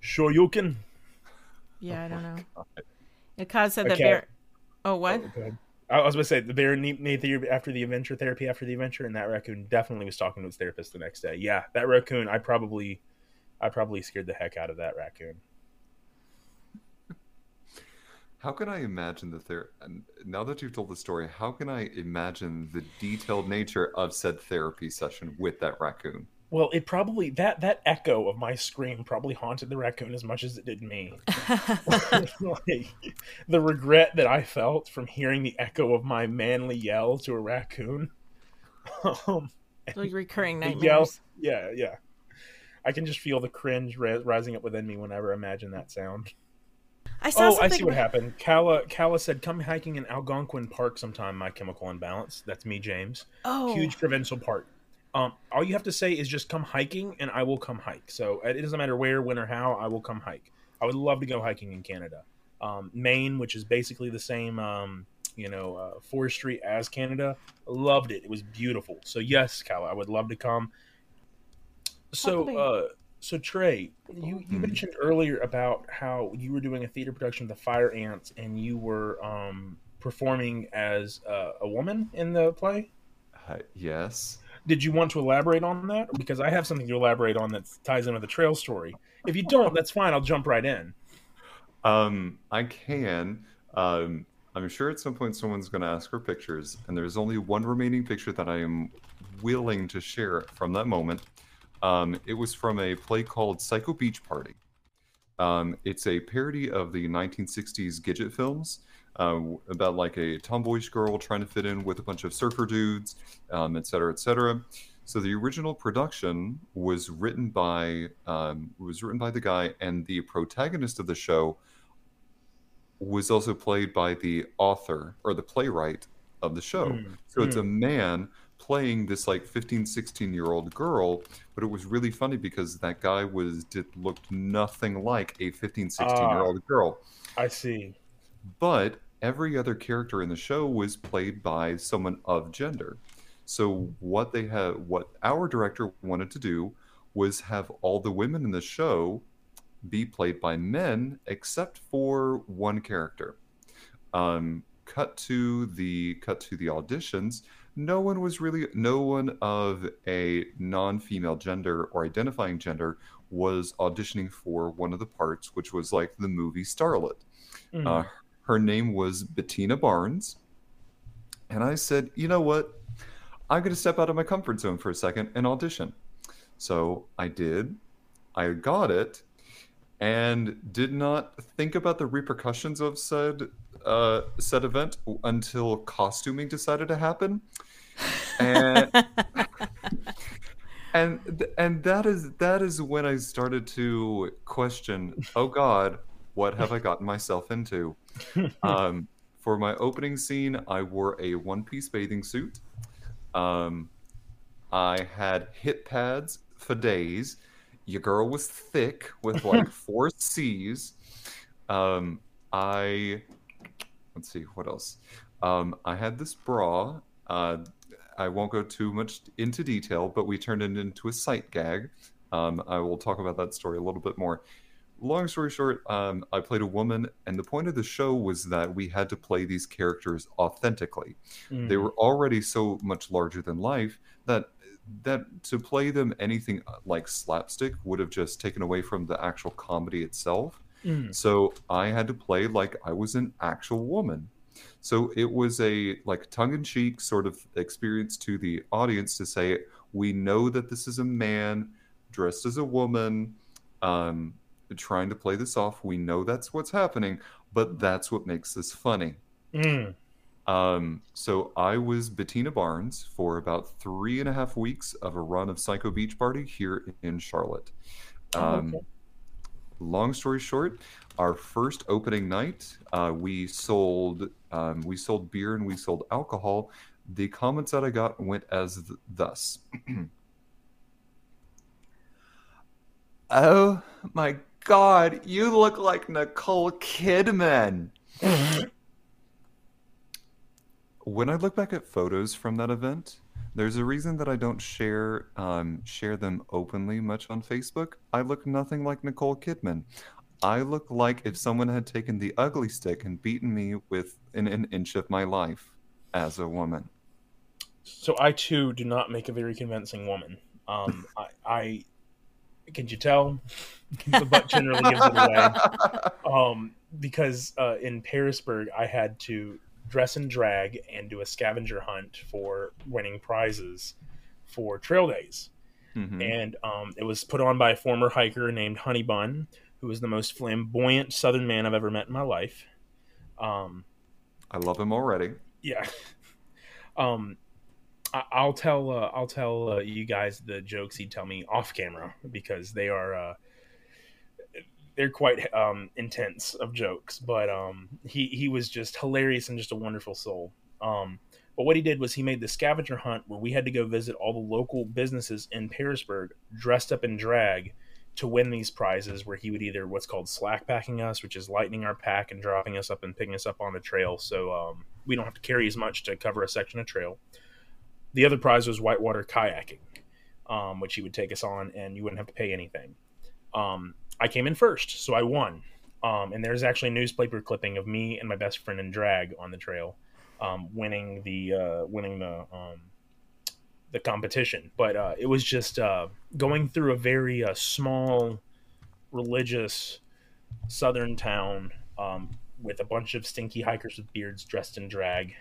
Shoryuken? Yeah, I don't oh, know. God. Akaz said the Okay. bear. Oh, what? Oh. I was going to say the bear need, need the, after the adventure therapy after the adventure, and that raccoon definitely was talking to its therapist the next day. Yeah, that raccoon. I probably, I probably scared the heck out of that raccoon. How can I imagine the ther- and now that you've told the story, how can I imagine the detailed nature of said therapy session with that raccoon? Well, it probably that that echo of my scream probably haunted the raccoon as much as it did me. *laughs* *laughs* like, the regret that I felt from hearing the echo of my manly yell to a raccoon. *laughs* Um, like recurring nightmares. yell, yeah, yeah. I can just feel the cringe ri- rising up within me whenever I imagine that sound. I saw Oh, I see what happened. Kala Kala said, "Come hiking in Algonquin Park sometime." My Chemical Imbalance. That's me, James. Oh, Huge provincial park. Um, all you have to say is just come hiking, and I will come hike. So it doesn't matter where, when, or how. I will come hike. I would love to go hiking in Canada. Um, Maine, which is basically the same, um, you know, uh, forestry as Canada. Loved it. It was beautiful. So yes, Kala, I would love to come. So, uh, so Trey, you, you Mhm. mentioned earlier about how you were doing a theater production of the Fire Ants, and you were um, performing as uh, a woman in the play. Uh, yes. Did you want to elaborate on that? Because I have something to elaborate on that ties in with the trail story. If you don't, that's fine. I'll jump right in. Um, I can. Um, I'm sure at some point someone's going to ask for pictures, and there's only one remaining picture that I am willing to share from that moment. Um, it was from a play called Psycho Beach Party. Um, it's a parody of the 1960s Gidget films uh, about like a tomboyish girl trying to fit in with a bunch of surfer dudes, um, et cetera, et cetera. So the original production was written by um, was written by the guy, and the protagonist of the show was also played by the author or the playwright of the show. Mm, So it's a man playing this like 15, 16 year old girl, but it was really funny because that guy was did looked nothing like a 15, 16 year old girl. I see. But every other character in the show was played by someone of gender. So what they had, what our director wanted to do was have all the women in the show be played by men, except for one character. Um, cut to the cut to the auditions. No one was really no one of a non-female gender or identifying gender was auditioning for one of the parts, which was like the movie Starlet. Mm. Uh, her name was Bettina Barnes. And I said, you know what? I'm going to step out of my comfort zone for a second and audition. So I did. I got it and did not think about the repercussions of said uh, said event until costuming decided to happen. And *laughs* and and that is that is when I started to question, oh God, what have I gotten myself into? *laughs* um, for my opening scene, I wore a one-piece bathing suit. Um, I had hip pads for days. Your girl was thick with like *laughs* four C's. Um, I let's see what else. Um, I had this bra. Uh, I won't go too much into detail, but we turned it into a sight gag. Um, I will talk about that story a little bit more. Long story short, um, I played a woman, and the point of the show was that we had to play these characters authentically. They Mm. were already so much larger than life that that to play them anything uh, like slapstick would have just taken away from the actual comedy itself. Mm. So I had to play like I was an actual woman. So it was a like tongue-in-cheek sort of experience to the audience to say, we know that this is a man dressed as a woman, um, trying to play this off. We know that's what's happening, but that's what makes this funny. Mm. Um, so I was Bettina Barnes for about three and a half weeks of a run of Psycho Beach Party here in Charlotte. Oh, Um, okay. Long story short, our first opening night, uh, we sold um, we sold beer and we sold alcohol. The comments that I got went as th- thus: *clears throat* "Oh my God, you look like Nicole Kidman." when I look back at photos from that event, there's a reason that I don't share um, share them openly much on Facebook. I look nothing like Nicole Kidman. I look like if someone had taken the ugly stick and beaten me with an, an inch of my life as a woman. So I too do not make a very convincing woman. Um, I, I can you tell *laughs* the butt chin really gives it away. *laughs* Um, because uh, in Pearisburg, I had to dress and drag and do a scavenger hunt for winning prizes for trail days. Mhm. and um, it was put on by a former hiker named Honey Bun, who was the most flamboyant Southern man I've ever met in my life. Um, I love him already. yeah. *laughs* Um, I'll tell uh, I'll tell uh, you guys the jokes he'd tell me off camera because they are uh, they're quite um, intense of jokes. But um, he he was just hilarious and just a wonderful soul. Um, but what he did was he made the scavenger hunt where we had to go visit all the local businesses in Pearisburg dressed up in drag to win these prizes where he would either what's called slack packing us which is lightening our pack and dropping us up and picking us up on the trail so um, we don't have to carry as much to cover a section of trail the other prize was whitewater kayaking um, which he would take us on and you wouldn't have to pay anything um, i came in first so i won um, and there's actually a newspaper clipping of me and my best friend in drag on the trail um, winning the uh, winning the um, the competition. But uh, it was just uh, going through a very uh, small religious southern town um, with a bunch of stinky hikers with beards dressed in drag.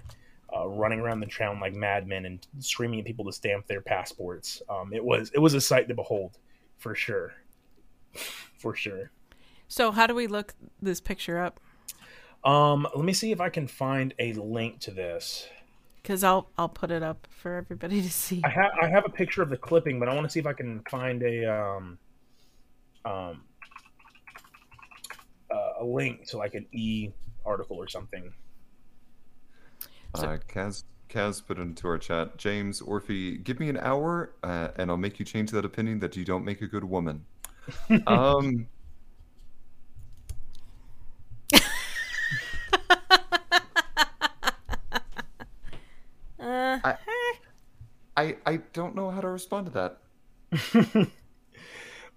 Uh, running around the town like madmen and screaming at people to stamp their passports. Um, it was it was a sight to behold, for sure, for sure. So how do we look this picture up? Um, let me see if I can find a link to this. Because I'll I'll put it up for everybody to see. I have I have a picture of the clipping, but I want to see if I can find a um um uh, a link to like an e article or something. Uh, Kaz, Kaz put into our chat, James, Orphy, give me an hour uh, and I'll make you change that opinion that you don't make a good woman. *laughs* um, uh, I, I, I don't know how to respond to that.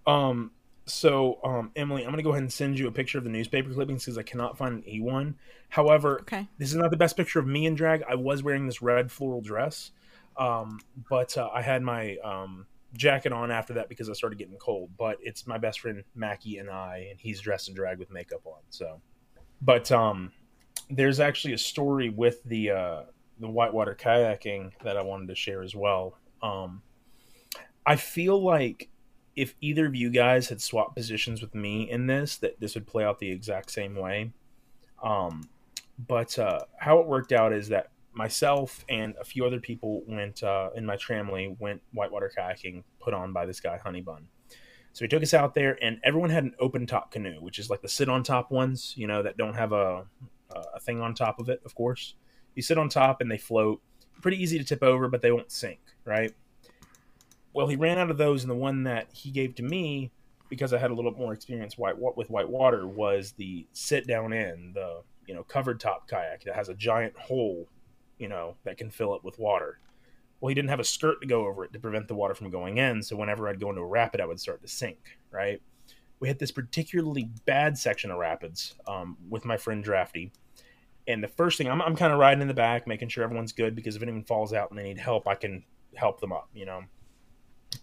*laughs* um, so, um, Emily, I'm gonna go ahead and send you a picture of the newspaper clippings because I cannot find an E1. However, Okay. this is not the best picture of me in drag. I was wearing this red floral dress, um, but uh, I had my um, jacket on after that because I started getting cold. But it's my best friend Mackie and I, and he's dressed in drag with makeup on. So, but um, there's actually a story with the uh, the whitewater kayaking that I wanted to share as well. Um, I feel like if either of you guys had swapped positions with me in this, that this would play out the exact same way. Um, but uh, how it worked out is that myself and a few other people went uh, in my tramily went whitewater kayaking put on by this guy Honeybun. So he took us out there, and everyone had an open top canoe, which is like the sit on top ones, you know, that don't have a a thing on top of it. Of course, you sit on top and they float. Pretty easy to tip over, but they won't sink, right? Well, he ran out of those, and the one that he gave to me because I had a little bit more experience white with white water was the sit down in the you know covered top kayak that has a giant hole, you know, that can fill up with water. Well, he didn't have a skirt to go over it to prevent the water from going in, so whenever I'd go into a rapid, I would start to sink. Right? We hit this particularly bad section of rapids um, with my friend Drafty, and the first thing I'm, I'm kind of riding in the back, making sure everyone's good because if anyone falls out and they need help, I can help them up. You know.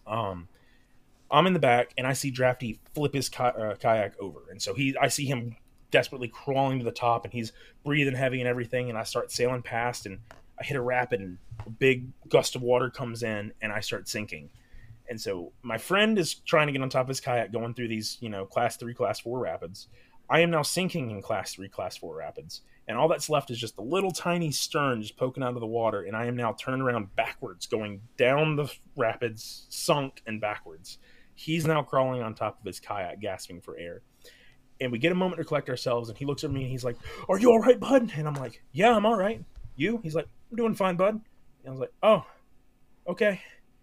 Um, I'm in the back and I see Drafty flip his ki- uh, kayak over, and so he I see him desperately crawling to the top, and he's breathing heavy and everything, and I start sailing past, and I hit a rapid, and a big gust of water comes in, and I start sinking. And so my friend is trying to get on top of his kayak, going through these, you know, class three, class four rapids. I am now sinking in class three, class four rapids, and all that's left is just a little tiny stern just poking out of the water, and I am now turned around backwards, going down the rapids, sunk and backwards. He's now crawling on top of his kayak, gasping for air. And we get a moment to collect ourselves, and he looks at me and he's like, Are you all right, bud? And I'm like, Yeah, I'm all right. You? He's like, I'm doing fine, bud. And I was like, Oh, okay.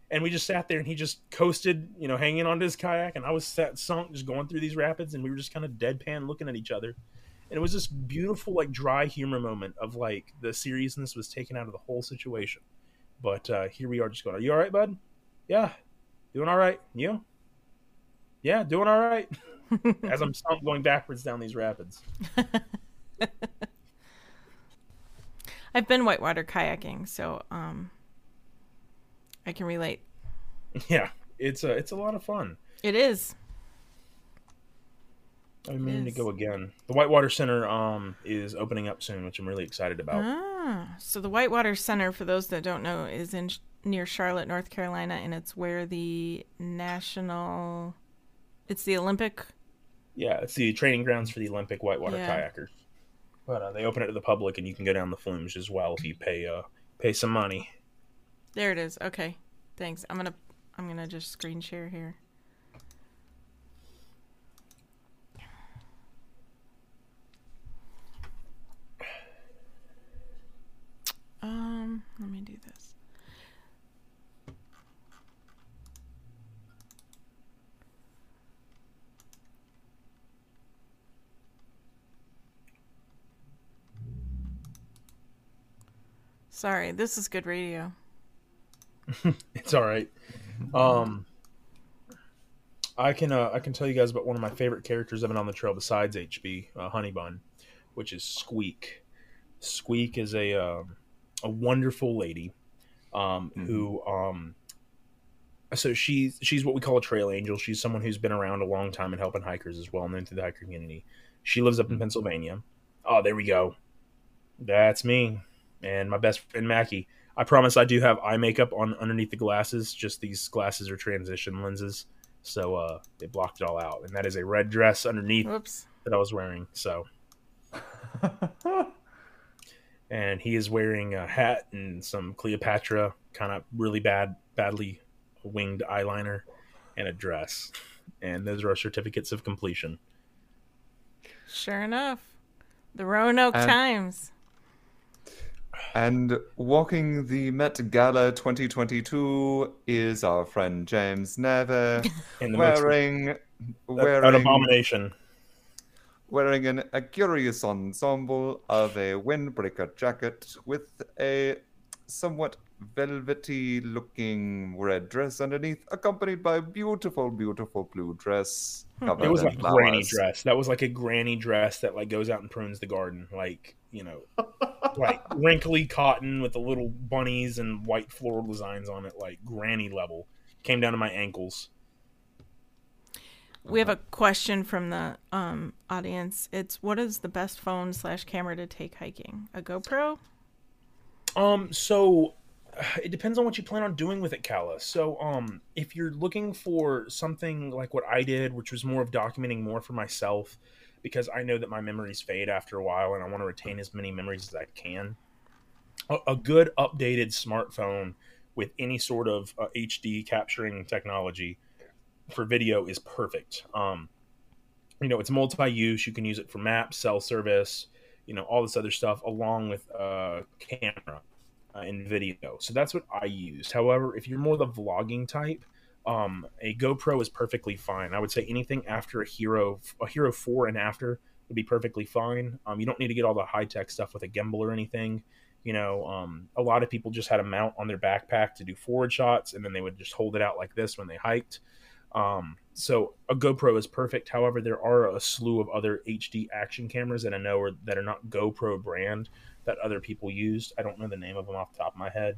And we just sat there and he just coasted, you know, hanging onto his kayak. And I was sat sunk, just going through these rapids, and we were just kind of deadpan looking at each other. And it was this beautiful, like, dry humor moment of like the seriousness was taken out of the whole situation. But uh, here we are just going, Are you all right, bud? Yeah, doing all right. You? Yeah, doing all right. *laughs* As I'm going backwards down these rapids. *laughs* I've been whitewater kayaking, so um, I can relate. Yeah, it's a it's a lot of fun. It is. I'm meaning to go again. The Whitewater Center um is opening up soon, which I'm really excited about. Ah, so the Whitewater Center, for those that don't know, is in near Charlotte, North Carolina, and it's where the national, it's the Olympic. Yeah, it's the training grounds for the Olympic whitewater Yeah. kayakers. But uh, they open it to the public, and you can go down the flumes as well if you pay uh pay some money. There it is. Okay, thanks. I'm gonna, I'm gonna just screen share here. Um, let me do this. Sorry, this is good radio. *laughs* It's all right. Um, I can uh, I can tell you guys about one of my favorite characters I've been on the trail besides HB uh, Honeybun, which is Squeak. Squeak is a um a wonderful lady um, who um, so she's she's what we call a trail angel. She's someone who's been around a long time and helping hikers as well, known to the hiker community. She lives up in Pennsylvania. Oh, there we go. That's me and my best friend Mackie. I promise I do have eye makeup on underneath the glasses. Just these glasses are transition lenses, so uh, they blocked it all out. And that is a red dress underneath Whoops. that I was wearing. So, *laughs* and he is wearing a hat and some Cleopatra kind of really bad, badly winged eyeliner and a dress. And those are our certificates of completion. Sure enough. The Roanoke And- Times. And walking the Met Gala 2022 is our friend James Navey, And *laughs* the most, wearing an abomination. Wearing an, a curious ensemble of a windbreaker jacket with a somewhat velvety looking red dress underneath, accompanied by a beautiful, beautiful blue dress. Hmm. It was like flowers. granny dress. That was like a granny dress that like goes out and prunes the garden, like you know, like *laughs* wrinkly cotton with the little bunnies and white floral designs on it, like granny level. Came down to my ankles. We have a question from the um, audience. It's what is the best phone slash camera to take hiking? A GoPro? Um, so it depends on what you plan on doing with it, Kala. So, um, if you're looking for something like what I did, which was more of documenting more for myself, because I know that my memories fade after a while, and I want to retain as many memories as I can. A, a good updated smartphone with any sort of uh, HD capturing technology for video is perfect. Um, you know, it's multi-use. You can use it for maps, cell service, you know, all this other stuff, along with uh, camera uh, in video. So that's what I used. However, if you're more the vlogging type, um, a GoPro is perfectly fine. I would say anything after a Hero, a Hero Four and after would be perfectly fine. Um, you don't need to get all the high tech stuff with a gimbal or anything. You know, um, a lot of people just had a mount on their backpack to do forward shots, and then they would just hold it out like this when they hiked. Um, so a GoPro is perfect. However, there are a slew of other HD action cameras that I know are, that are not GoPro brand that other people used. I don't know the name of them off the top of my head.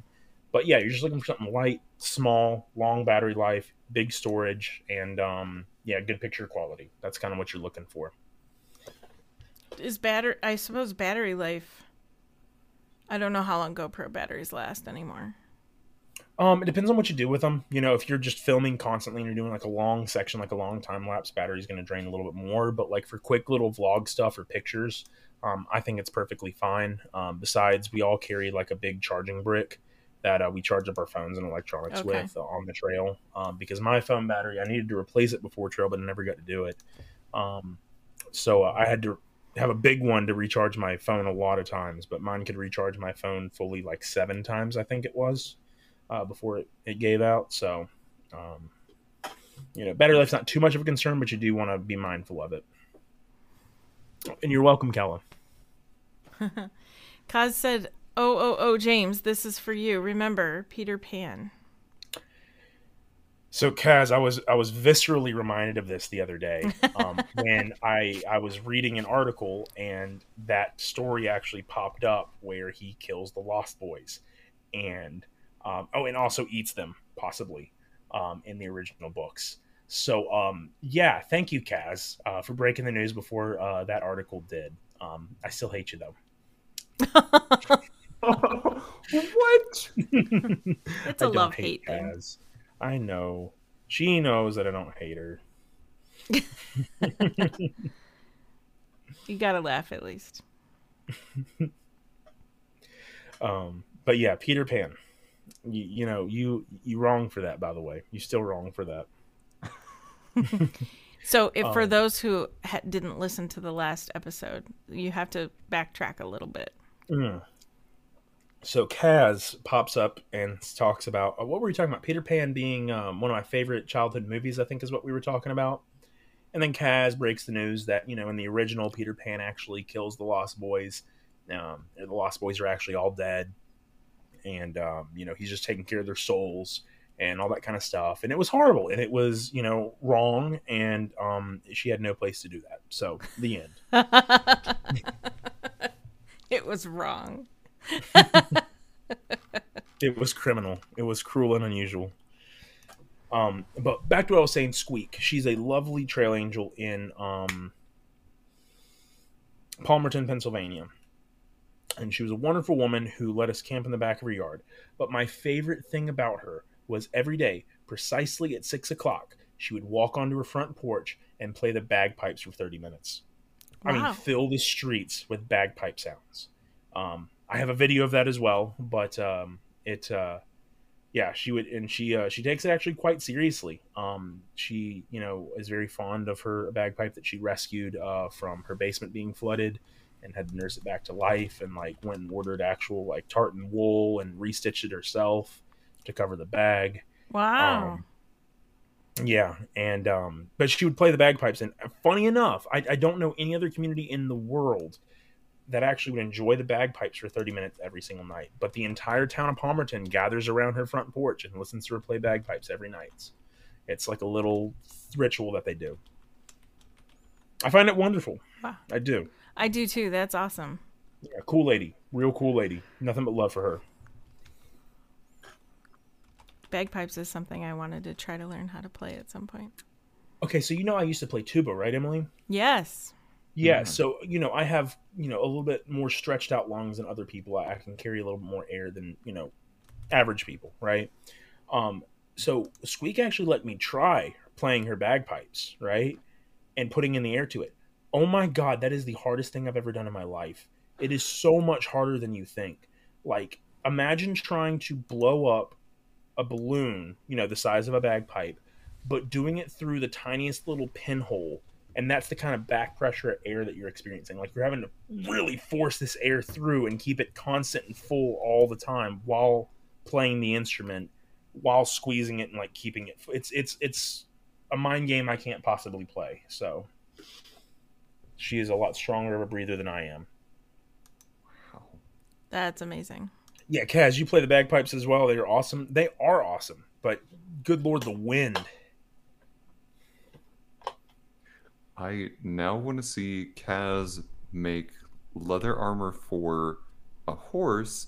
But yeah, you're just looking for something light, small, long battery life, big storage, and um, yeah, good picture quality. That's kind of what you're looking for. Is battery? I suppose battery life. I don't know how long GoPro batteries last anymore. Um, it depends on what you do with them. You know, if you're just filming constantly and you're doing like a long section, like a long time lapse, battery's going to drain a little bit more. But like for quick little vlog stuff or pictures, um, I think it's perfectly fine. Um, besides, we all carry like a big charging brick that uh, we charge up our phones and electronics okay. with uh, on the trail. Um, because my phone battery, I needed to replace it before trail, but I never got to do it. Um, so uh, I had to have a big one to recharge my phone a lot of times, but mine could recharge my phone fully like seven times, I think it was, uh, before it, it gave out. So, um, you know, battery life's not too much of a concern, but you do want to be mindful of it. And you're welcome, Kellen. *laughs* Kaz said, "Oh, oh, oh, James, this is for you. Remember Peter Pan." So, Kaz, I was I was viscerally reminded of this the other day *laughs* um, when I I was reading an article and that story actually popped up where he kills the Lost Boys, and um, oh, and also eats them possibly um, in the original books. So, um, yeah, thank you, Kaz, uh, for breaking the news before uh, that article did. Um, I still hate you though. *laughs* what? *laughs* it's a love hate thing. I know. She knows that I don't hate her. *laughs* you gotta laugh at least. um, but yeah, Peter Pan. You, you know, you you wrong for that. By the way, you still wrong for that. *laughs* So, if um, for those who ha- didn't listen to the last episode, you have to backtrack a little bit. Mm. So Kaz pops up and talks about uh, what were we talking about? Peter Pan being um, one of my favorite childhood movies. I think is what we were talking about. And then Kaz breaks the news that you know in the original Peter Pan actually kills the Lost Boys. Um, the Lost Boys are actually all dead, and um, you know he's just taking care of their souls and all that kind of stuff. And it was horrible and it was, you know, wrong. And um, she had no place to do that. So the end. *laughs* it was wrong. *laughs* it was criminal. It was cruel and unusual. Um, but back to what I was saying, Squeak. She's a lovely trail angel in um, Palmerton, Pennsylvania. And she was a wonderful woman who let us camp in the back of her yard. But my favorite thing about her was every day, precisely at six o'clock, she would walk onto her front porch and play the bagpipes for 30 minutes. Wow. I mean, fill the streets with bagpipe sounds. Um, I have a video of that as well, but um, it, uh, yeah, she would, and she uh, she takes it actually quite seriously. Um, she, you know, is very fond of her bagpipe that she rescued uh, from her basement being flooded, and had to nurse it back to life, and like went and ordered actual like tartan wool and restitched it herself to cover the bag. Wow. Um, yeah, and um, but she would play the bagpipes, and funny enough, I, I don't know any other community in the world that actually would enjoy the bagpipes for 30 minutes every single night. But the entire town of Palmerton gathers around her front porch and listens to her play bagpipes every night. It's like a little ritual that they do. I find it wonderful. Wow. I do. I do too. That's awesome. Yeah, cool lady. Real cool lady. Nothing but love for her. Bagpipes is something I wanted to try to learn how to play at some point. Okay, so you know I used to play tuba, right, Emily? Yes. Yeah, Mhm. so you know I have you know a little bit more stretched out lungs than other people. I I can carry a little bit more air than you know average people, right? Um, so Squeak actually let me try playing her bagpipes, right, and putting in the air to it. Oh my god, that is the hardest thing I've ever done in my life. It is so much harder than you think. Like imagine trying to blow up a balloon, you know, the size of a bagpipe, but doing it through the tiniest little pinhole and that's the kind of back pressure air that you're experiencing like you're having to really force this air through and keep it constant and full all the time while playing the instrument while squeezing it and like keeping it it's it's it's a mind game i can't possibly play so she is a lot stronger of a breather than i am Wow. That's amazing. yeah kaz you play the bagpipes as well they're awesome they are awesome but good lord the wind I now want to see Kaz make leather armor for a horse,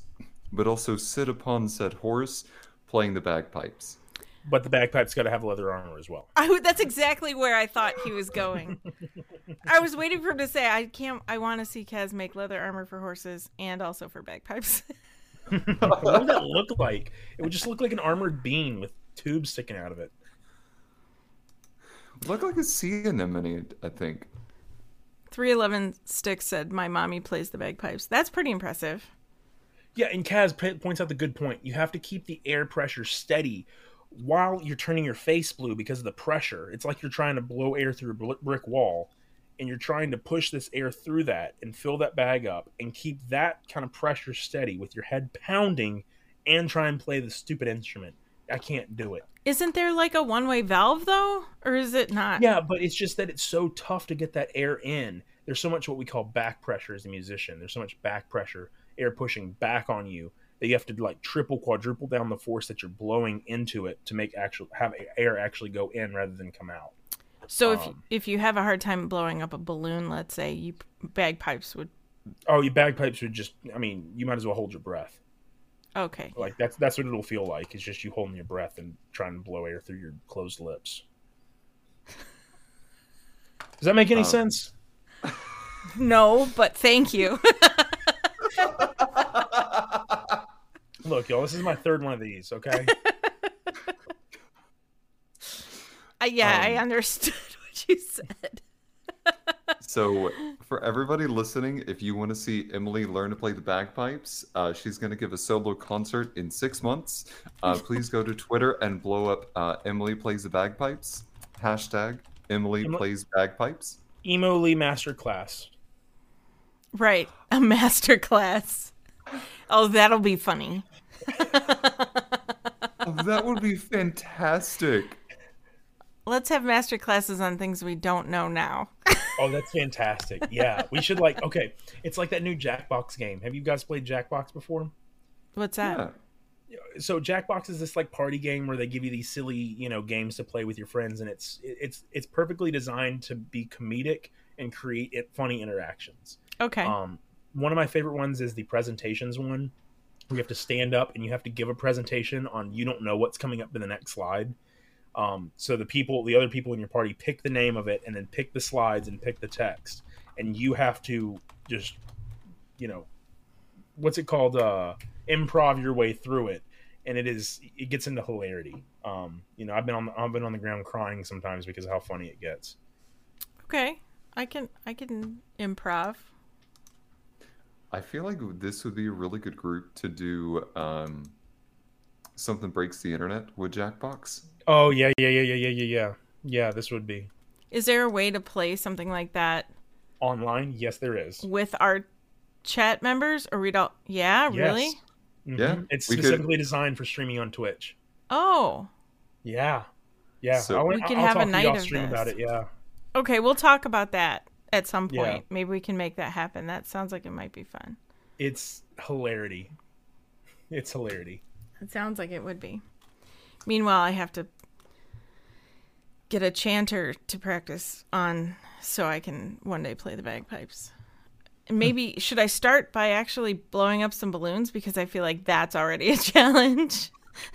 but also sit upon said horse playing the bagpipes. But the bagpipes got to have leather armor as well I w- that's exactly where I thought he was going. I was waiting for him to say, "I can't. I want to see Kaz make leather armor for horses and also for bagpipes." *laughs* what would that look like? It would just look like an armored bean with tubes sticking out of it. Look like a sea anemone, I think. Three eleven stick said, "My mommy plays the bagpipes." That's pretty impressive. Yeah, and Kaz p- points out the good point. You have to keep the air pressure steady while you're turning your face blue because of the pressure. It's like you're trying to blow air through a brick wall, and you're trying to push this air through that and fill that bag up and keep that kind of pressure steady with your head pounding and try and play the stupid instrument. I can't do it. Isn't there like a one-way valve though, or is it not? Yeah, but it's just that it's so tough to get that air in. There's so much what we call back pressure as a musician. There's so much back pressure, air pushing back on you that you have to like triple, quadruple down the force that you're blowing into it to make actual have air actually go in rather than come out. So if Um, if you have a hard time blowing up a balloon, let's say, you bagpipes would. Oh, your bagpipes would just I mean, you might as well hold your breath. Okay. Like that's that's what it'll feel like. It's just you holding your breath and trying to blow air through your closed lips. Does that make any Um, sense? *laughs* No, but thank you. *laughs* Look, y'all, this is my third one of these, okay? *laughs* Uh, yeah, I Um, understood *laughs* what you said. *laughs* So, for everybody listening, if you want to see Emily learn to play the bagpipes, uh, she's going to give a solo concert in six months. Uh, please go to Twitter and blow up uh, Emily Plays the Bagpipes. Hashtag Emily Emily- Plays Bagpipes. Emo Lee Masterclass. Right, a masterclass. Oh, that'll be funny. Oh, that would be fantastic. Let's have master classes on things we don't know now. Oh, that's fantastic. Yeah, we should like. Okay, it's like that new Jackbox game. Have you guys played Jackbox before? What's that? Yeah. So Jackbox is this like party game where they give you these silly, you know, games to play with your friends, and it's it's it's perfectly designed to be comedic and create it, funny interactions. Okay. Um, one of my favorite ones is the presentations one. You have to stand up and you have to give a presentation on you don't know what's coming up in the next slide. Um, so the people, the other people in your party, pick the name of it and then pick the slides and pick the text, and you have to just, you know, what's it called? Uh, improv your way through it, and it is it gets into hilarity. Um, you know, I've been on the, I've been on the ground crying sometimes because of how funny it gets. okay. I can I can improv. I feel like this would be a really good group to do um, something breaks the internet with Jackbox. Oh yeah, yeah, yeah, yeah, yeah, yeah, yeah. Yeah, this would be Is there a way to play something like that online. Yes, there is. with our chat members or we don't Yeah, really? Yes. Mhm. Yeah, it's we could- specifically designed for streaming on Twitch. Oh. Yeah, yeah. So- I We want, could I'll have a talk to night of stream about it. Yeah. Okay, we'll talk about that. At some Yeah. point. Maybe we can make that happen. That sounds like it might be fun. It's hilarity. It's hilarity. It sounds like it would be. Meanwhile, I have to get a chanter to practice on so I can one day play the bagpipes. Maybe should I start by actually blowing up some balloons because I feel like that's already a *laughs* challenge.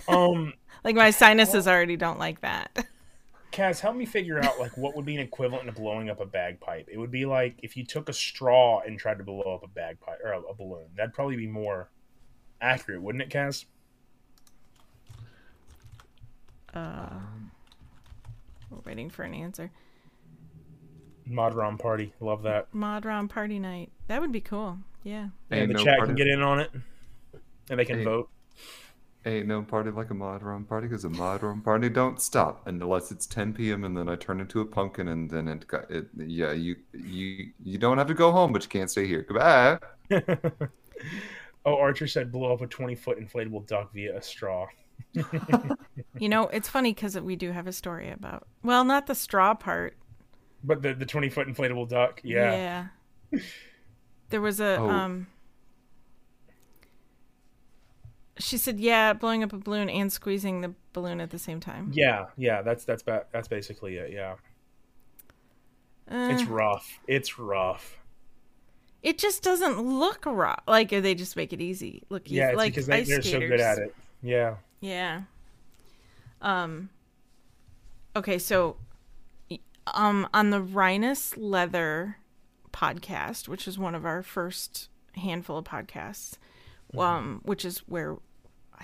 Um, like my sinuses already don't like that. Kaz, help me figure out like what would be an equivalent to blowing up a bagpipe. It would be like if you took a straw and tried to blow up a bagpipe or a, a balloon. That'd probably be more accurate, wouldn't it, Kaz? Uh, we're waiting for an answer. Modron party, love that. Mod Rom party night. That would be cool. Yeah. And Ain't the no chat can get in on it, and they can Hey. vote. Ain't no party like a mod room party because a mod room party don't stop unless it's 10 p.m. and then I turn into a pumpkin and then it got it. Yeah, you you you don't have to go home, but you can't stay here. Goodbye. *laughs* oh, Archer said blow up a twenty foot inflatable duck via a straw. *laughs* You know, it's funny because we do have a story about, well, not the straw part. But the the twenty foot inflatable duck, yeah. Yeah. There was a Oh. um She said, "Yeah, blowing up a balloon and squeezing the balloon at the same time." Yeah, yeah, that's that's ba- that's basically it. Yeah, Uh, it's rough. It's rough. it just doesn't look raw. Like they just make it easy. Look, easy. Yeah, it's like because they, ice they're so good at it. Yeah. Yeah. Um. Okay, so, um, on the Rhinus Leather podcast, which is one of our first handful of podcasts, um, which is where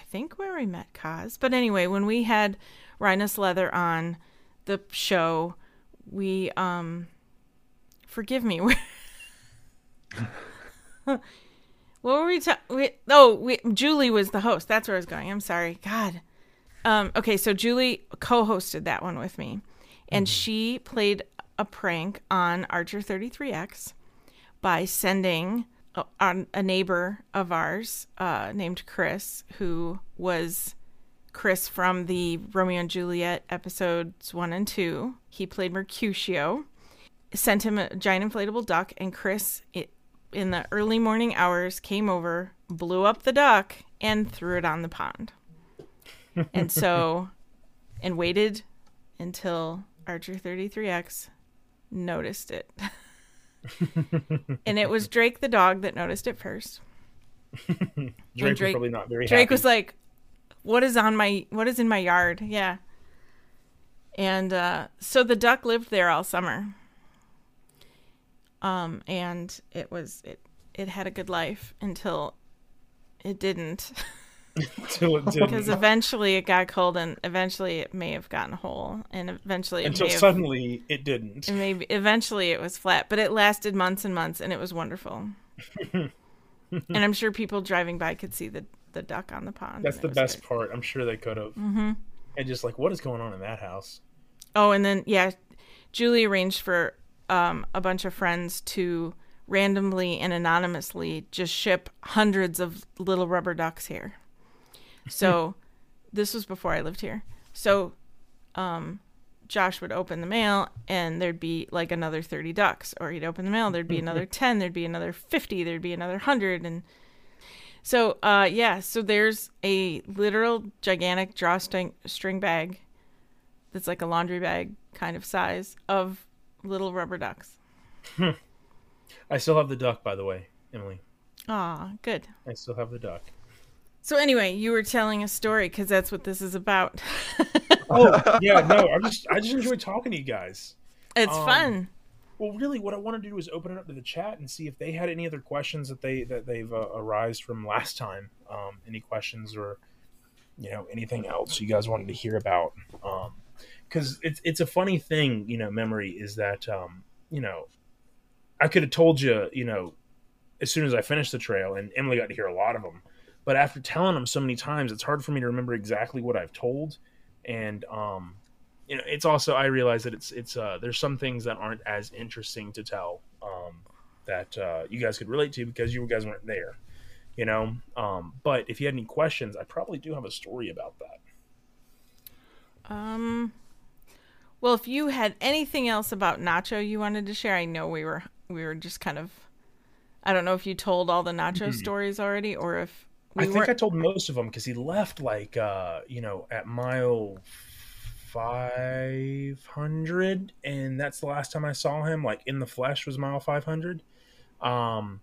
I think where we met Kaz. But anyway, when we had Rhinus Leather on the show, we um, forgive me. *laughs* what were we talking? Oh, we, Julie was the host. That's where I was going. I'm sorry. God. Um, okay, so Julie co-hosted that one with me, and she played a prank on Archer 33X by sending on a neighbor of ours uh, named Chris, who was Chris from the Romeo and Juliet episodes one and two. He played Mercutio. Sent him a giant inflatable duck, and Chris, it, in the early morning hours, came over, blew up the duck, and threw it on the pond. *laughs* and so, and waited until Archer 33X noticed it. *laughs* and it was Drake the dog that noticed it first. *laughs* Drake, was Drake- probably not very Drake happy. was like, "What is on my what is in my yard?" Yeah. And uh, so the duck lived there all summer. Um, and it was it it had a good life until it didn't, *laughs* Until it because eventually it got cold, and eventually it may have gotten whole, and eventually it Until may have, suddenly it didn't. maybe eventually it was flat, but it lasted months and months, and it was wonderful. *laughs* and I'm sure people driving by could see the the duck on the pond. That's the best part. I'm sure they could have. Mm-hmm. And just like, what is going on in that house? Oh, and then yeah, Julie arranged for um, a bunch of friends to randomly and anonymously just ship hundreds of little rubber ducks here. So this was before I lived here. So um, Josh would open the mail and there'd be like another 30 ducks or he'd open the mail there'd be another 10 there'd be another 50 there'd be another 100 and so uh yeah so there's a literal gigantic drawstring string bag that's like a laundry bag kind of size of little rubber ducks. I still have the duck, by the way, Emily. Ah, good. I still have the duck. So anyway, you were telling a story because that's what this is about. *laughs* Oh yeah, no, *laughs* I just I just enjoy talking to you guys. it's Um, fun. Well, really, what I want to do is open it up to the chat and see if they had any other questions that they that they've uh, arised from last time. Um, any questions or you know anything else you guys wanted to hear about? Because it's it's a funny thing, you know. Memory is that um, you know I could have told you, you know, as soon as I finished the trail, and Emily got to hear a lot of them. But after telling them so many times, it's hard for me to remember exactly what I've told. And um, you know, it's also I realize that it's it's uh, there's some things that aren't as interesting to tell um, that uh, you guys could relate to because you guys weren't there. You know, um, but if you had any questions, I probably do have a story about that. Um, Well, if you had anything else about Nacho you wanted to share, I know we were we were just kind of. I don't know if you told all the Nacho Mhm. stories already, or if we I think I told most of them because he left like uh, you know at mile five hundred, and that's the last time I saw him. Like in the flesh was mile five hundred. Um,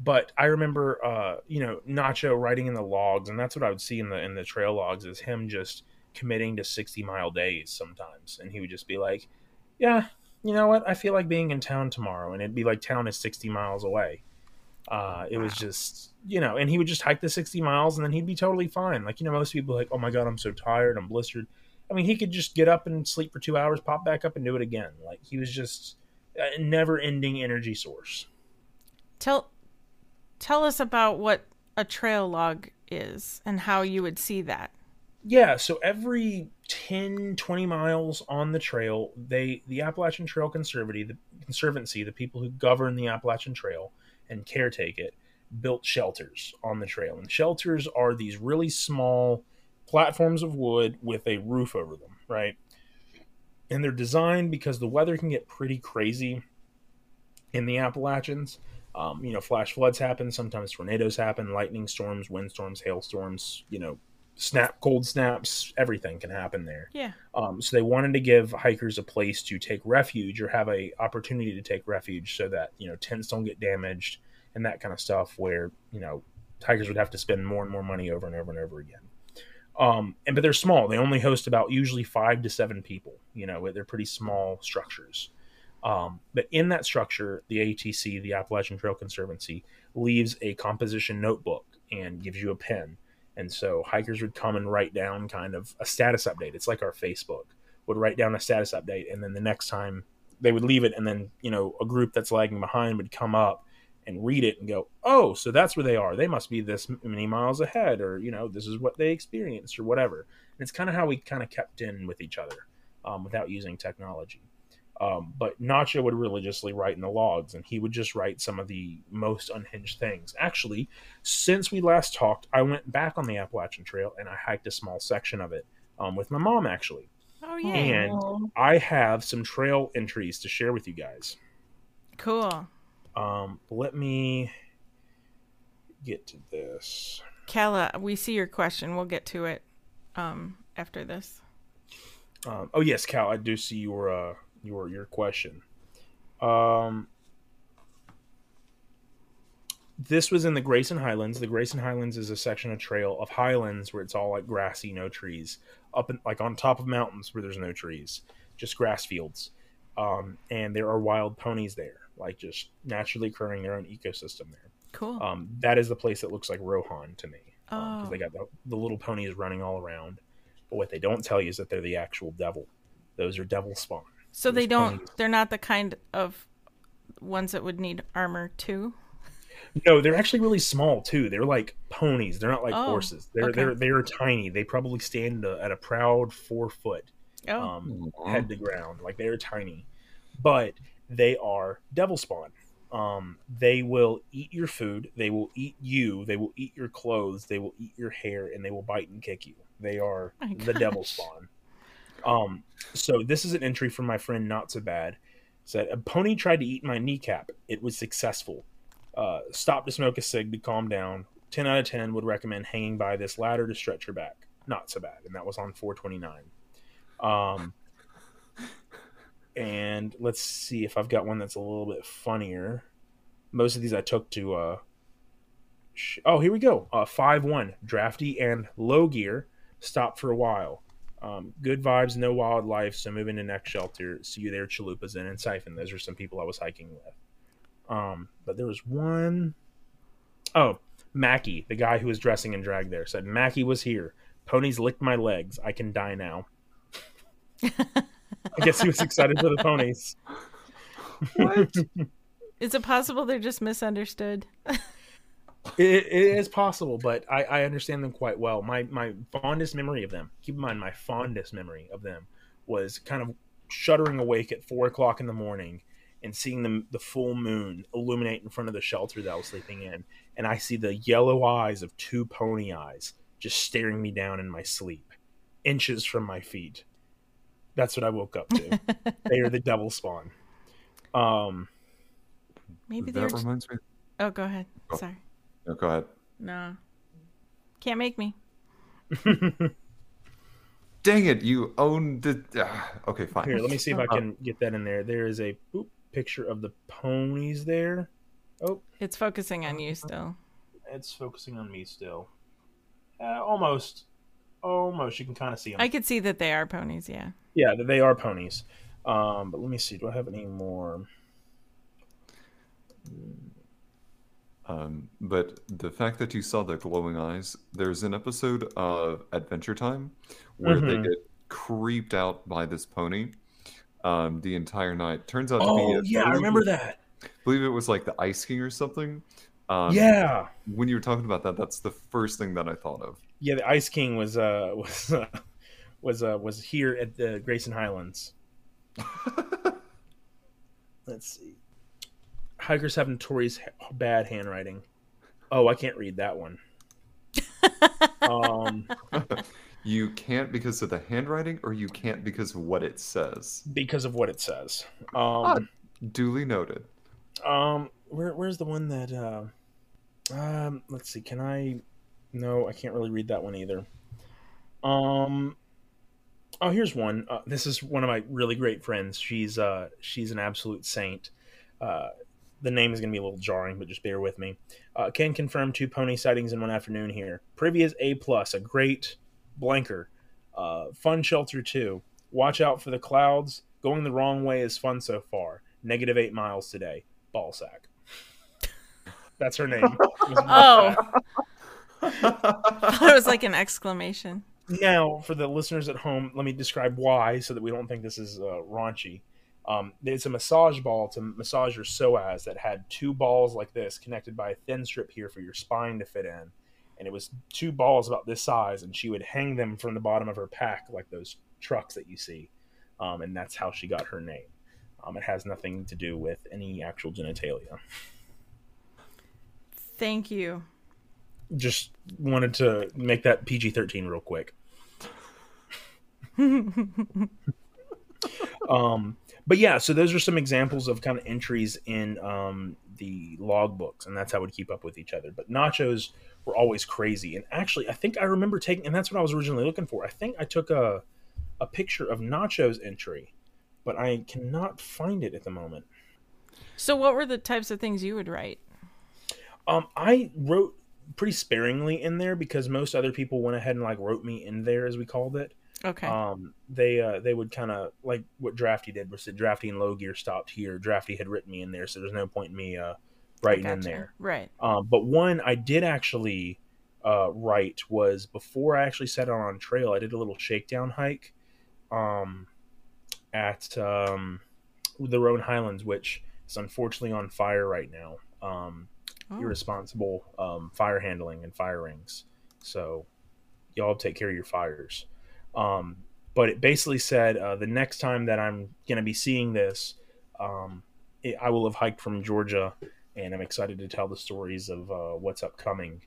but I remember uh, you know Nacho writing in the logs, and that's what I would see in the in the trail logs is him just committing to sixty mile days sometimes, and he would just be like, "Yeah, you know what? I feel like being in town tomorrow," and it'd be like town is sixty miles away. Uh, it was just, you know, and he would just hike the 60 miles and then he'd be totally fine. Like, you know, most people are like, oh my God, I'm so tired. I'm blistered. I mean, he could just get up and sleep for two hours, pop back up and do it again. Like, he was just a never ending energy source. tell tell us about what a trail log is and how you would see that. Yeah, so every 10, 20 miles on the trail, they the Appalachian Trail Conservancy, the Conservancy, the people who govern the Appalachian Trail and caretake it, built shelters on the trail. And shelters are these really small platforms of wood with a roof over them, right? And they're designed because the weather can get pretty crazy in the Appalachians. Um, you know, flash floods happen, sometimes tornadoes happen, lightning storms, wind windstorms, hailstorms, you know, snap cold snaps everything can happen there. Yeah. um, so they wanted to give hikers a place to take refuge or have a opportunity to take refuge so that you know tents don't get damaged and that kind of stuff where you know hikers would have to spend more and more money over and over and over again. Um, and but they're small. They only host about usually five to seven people you know they're pretty small structures. Um, but in that structure the atc the appalachian trail conservancy leaves a composition notebook and gives you a pen and so hikers would come and write down kind of a status update. It's like our Facebook would write down a status update, and then the next time they would leave it, and then you know a group that's lagging behind would come up and read it and go, "Oh, so that's where they are. They must be this many miles ahead, or you know, this is what they experienced, or whatever." And it's kind of how we kind of kept in with each other um, without using technology. Um, but Nacho would religiously write in the logs, and he would just write some of the most unhinged things. Actually, since we last talked, I went back on the Appalachian Trail and I hiked a small section of it um, with my mom, actually. Oh yeah. And I have some trail entries to share with you guys. Cool. Um, let me get to this. Kala, we see your question. We'll get to it um after this. Um, oh yes, Cal, I do see your uh, your your question. Um, this was in the Grayson Highlands. The Grayson Highlands is a section of trail of highlands where it's all like grassy, no trees, up in, like on top of mountains where there's no trees, just grass fields. Um, and there are wild ponies there, like just naturally occurring their own ecosystem there. Cool. Um, that is the place that looks like Rohan to me because Oh. they got the, the little ponies running all around. But what they don't tell you is that they're the actual devil. Those are devil spawn. So they don't ponies. they're not the kind of ones that would need armor too. No, they're actually really small too. They're like ponies. They're not like Oh, horses. They're okay. they're they're tiny. They probably stand a, at a proud four foot Oh. um, Aw. head to ground. Like they're tiny, but they are devil spawn. Um, they will eat your food. They will eat you. They will eat your clothes. They will eat your hair, and they will bite and kick you. They are My the devil spawn. Um, so this is an entry from my friend Not So Bad. Said a pony tried to eat my kneecap. It was successful. Uh, stop to smoke a cig to calm down. Ten out of ten would recommend hanging by this ladder to stretch your back. Not so bad, and that was on 429. Um, and let's see if I've got one that's a little bit funnier. Most of these I took to. Uh, sh- oh, here we go. Uh, five one drafty and low gear. Stop for a while. Um, good vibes, no wildlife. So moving to next shelter. See you there, Chalupas Inn and Siphon. Those are some people I was hiking with. Um, but there was one oh Mackie, the guy who was dressing in drag there, said Mackie was here. Ponies licked my legs. I can die now. I guess he was excited for the ponies. What? *laughs* Is it possible they're just misunderstood? *laughs* It, it is possible, but I, I understand them quite well. My my fondest memory of them, keep in mind, my fondest memory of them was kind of shuddering awake at four o'clock in the morning and seeing them the full moon illuminate in front of the shelter that I was sleeping in, and I see the yellow eyes of two pony eyes just staring me down in my sleep, inches from my feet. That's what I woke up to. *laughs* they are the devil spawn. Um, Maybe that they're. Reminds me. Oh, go ahead. Oh. Sorry. No, go ahead. No. Can't make me. *laughs* Dang it! You own the. ah, okay, fine. here, let me see if I Uh, can get that in there. There is a boop, picture of the ponies there. Oh, It's focusing on you still. it's focusing on me still. Uh, almost, almost. You can kind of see them. I could see that they are ponies. Yeah. Yeah, they are ponies. Um, but let me see. Do I have any more? Um, but the fact that you saw the glowing eyes, there's an episode of Adventure Time where they Mhm. get creeped out by this pony um, the entire night. Turns out to be. Oh yeah, I remember that. believe it was like the Ice King or something. Um, yeah, When you were talking about that, that's the first thing that I thought of. yeah. The Ice King was uh *laughs* was uh, was uh, was here at the Grayson Highlands. *laughs* Let's see. Hikers have notorious bad handwriting. Oh, I can't read that one. *laughs* um, *laughs* You can't because of the handwriting, or you can't because of what it says. because of what it says. Um, Duly noted. um, where where's the one that? Uh, um, let's see. Can I? No, I can't really read that one either. Um. Oh, here's one. Uh, this is one of my really great friends. She's uh she's an absolute saint. Uh, the name is going to be a little jarring, but just bear with me. Uh, can confirm two pony sightings in one afternoon here. Privy is A plus, a great blanker. Uh, fun shelter two. Watch out for the clouds. Going the wrong way is fun so far. Negative eight miles today. Ball sack. *laughs* That's her name. Oh. Ballsack. *laughs* it was like an exclamation. Now, for the listeners at home, let me describe why so that we don't think this is uh, raunchy. Um, it's a massage ball to massage your psoas that had two balls like this connected by a thin strip here for your spine to fit in. And it was two balls about this size, and she would hang them from the bottom of her pack like those trucks that you see. Um, and that's how she got her name. Um, it has nothing to do with any actual genitalia. Thank you. Just wanted to make that PG 13 real quick. *laughs* um but yeah so those are some examples of kind of entries in um the log books and that's how we'd keep up with each other. But nachos were always crazy. And actually i think i remember taking and that's what i was originally looking for. I think i took a a picture of nachos entry but i cannot find it at the moment. So, what were the types of things you would write? um i wrote pretty sparingly in there because most other people went ahead and like wrote me in there as we called it Okay. um they uh they would kind of like what drafty did was said drafty and low gear stopped here drafty had written me in there so there's no point in me uh writing in there Right. um but one i did actually uh write was before i actually set out on trail i did a little shakedown hike um at um the roan highlands which is unfortunately on fire right now um Oh. irresponsible um, fire handling and fire rings. So y'all take care of your fires. Um, but it basically said uh, the next time that I'm going to be seeing this, um, it, I will have hiked from Georgia, and I'm excited to tell the stories of uh, what's upcoming.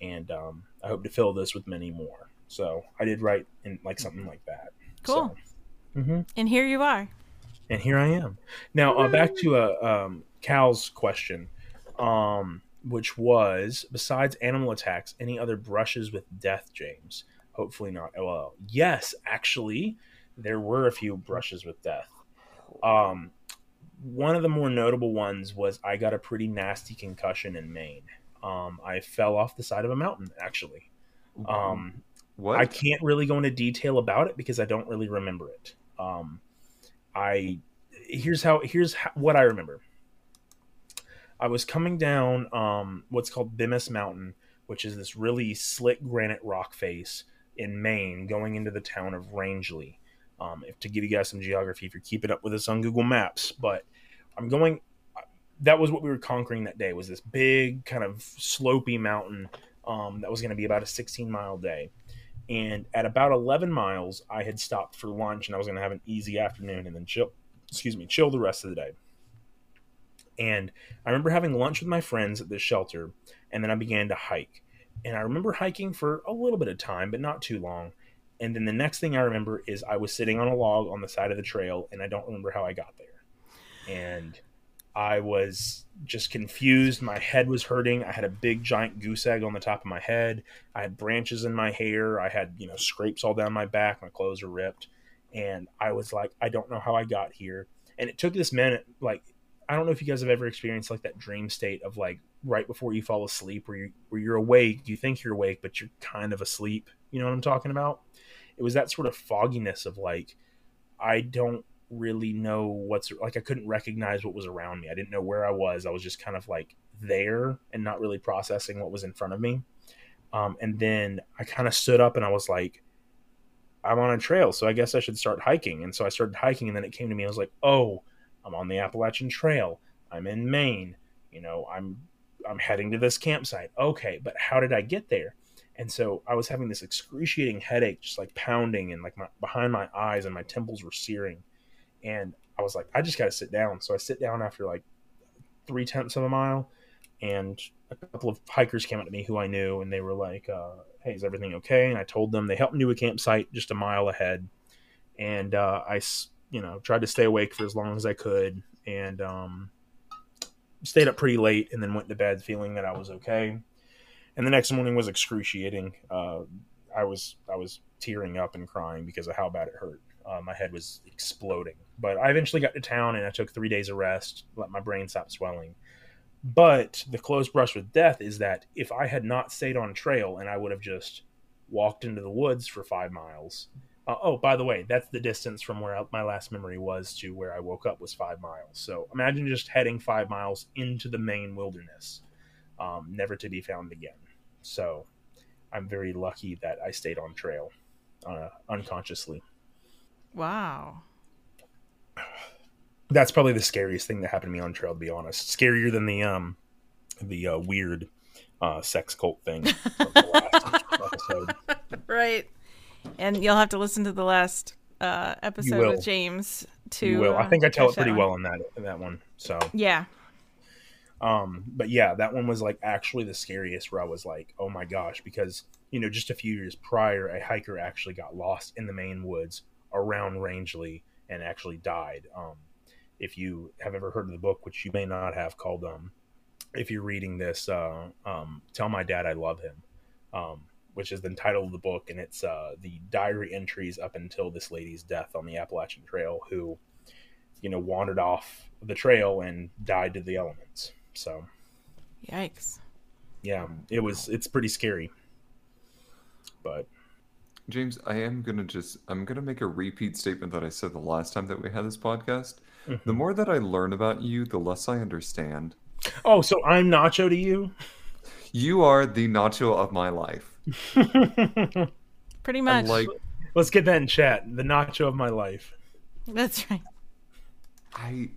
And um, I hope to fill this with many more. So I did write in like something like that. Cool. So, mhm And here you are. and here I am. Now uh, back to uh, um, Cal's question, um, which was besides animal attacks, any other brushes with death, James? Hopefully not. Well, yes, actually, there were a few brushes with death. Um, one of the more notable ones was I got a pretty nasty concussion in Maine. Um, I fell off the side of a mountain, actually. Um, what? I can't really go into detail about it because I don't really remember it. Um, I here's how here's how, what I remember. I was coming down um, what's called Bemis Mountain, which is this really slick granite rock face in Maine, going into the town of Rangeley. Um, if, to give you guys some geography, if you're keeping up with us on Google Maps, but I'm going. That was what we were conquering that day. Was this big kind of slopy mountain um, that was going to be about a 16 mile day and at about 11 miles i had stopped for lunch and i was going to have an easy afternoon and then chill excuse me chill the rest of the day and i remember having lunch with my friends at this shelter and then i began to hike and i remember hiking for a little bit of time but not too long and then the next thing I remember is I was sitting on a log on the side of the trail, and I don't remember how I got there. And I was just confused. My head was hurting. I had a big giant goose egg on the top of my head. I had branches in my hair. I had, you know, scrapes all down my back. My clothes were ripped. And I was like, I don't know how I got here. And it took this minute, like, I don't know if you guys have ever experienced like that dream state of like right before you fall asleep where you where you're awake, you think you're awake, but you're kind of asleep. You know what I'm talking about? It was that sort of fogginess of like, I don't really know what's like I couldn't recognize what was around me. I didn't know where I was. I was just kind of like there and not really processing what was in front of me. Um, and then I kind of stood up and I was like, I'm on a trail, so I guess I should start hiking. And so I started hiking, and then it came to me. I was like, oh, I'm on the Appalachian Trail. I'm in Maine. You know, I'm I'm heading to this campsite. Okay, but how did I get there? And so I was having this excruciating headache, just like pounding, and like my behind my eyes, and my temples were searing and I was like, I just got to sit down. So I sit down after like three tenths of a mile, and a couple of hikers came up to me who I knew, and they were like, uh, "Hey, is everything okay?" And I told them they helped me to a campsite just a mile ahead, and uh, I, you know, tried to stay awake for as long as I could, and um, stayed up pretty late, and then went to bed feeling that I was okay. And the next morning was excruciating. Uh, I was I was tearing up and crying because of how bad it hurt. Uh, my head was exploding. But I eventually got to town and I took three days of rest, let my brain stop swelling. But the close brush with death is that if I had not stayed on trail and I would have just walked into the woods for five miles. Uh, oh, by the way, that's the distance from where my last memory was to where I woke up was five miles. So imagine just heading five miles into the Maine wilderness, um, never to be found again. So I'm very lucky that I stayed on trail uh, unconsciously. Wow. That's probably the scariest thing that happened to me on trail. To be honest, scarier than the um the uh, weird uh, sex cult thing. *laughs* right, and you'll have to listen to the last uh, episode with James to. You will. I think I tell it pretty well in that in that one. So yeah. Um, but yeah, that one was like actually the scariest. Where I was like, oh my gosh, because you know, just a few years prior, a hiker actually got lost in the Maine woods around Rangeley and actually died. Um, if you have ever heard of the book, which you may not have, called um, if you're reading this, uh, um, "Tell My Dad I Love Him," um, which is the title of the book, and it's uh, the diary entries up until this lady's death on the Appalachian Trail, who, you know, wandered off the trail and died to the elements. So, yikes! Yeah, it was. It's pretty scary, but James, I am gonna just I'm gonna make a repeat statement that I said the last time that we had this podcast. Mm-hmm. The more that I learn about you, the less I understand. Oh, so I'm Nacho to you? You are the Nacho of my life. *laughs* Pretty much. like, let's get that in chat. The Nacho of my life. That's right. I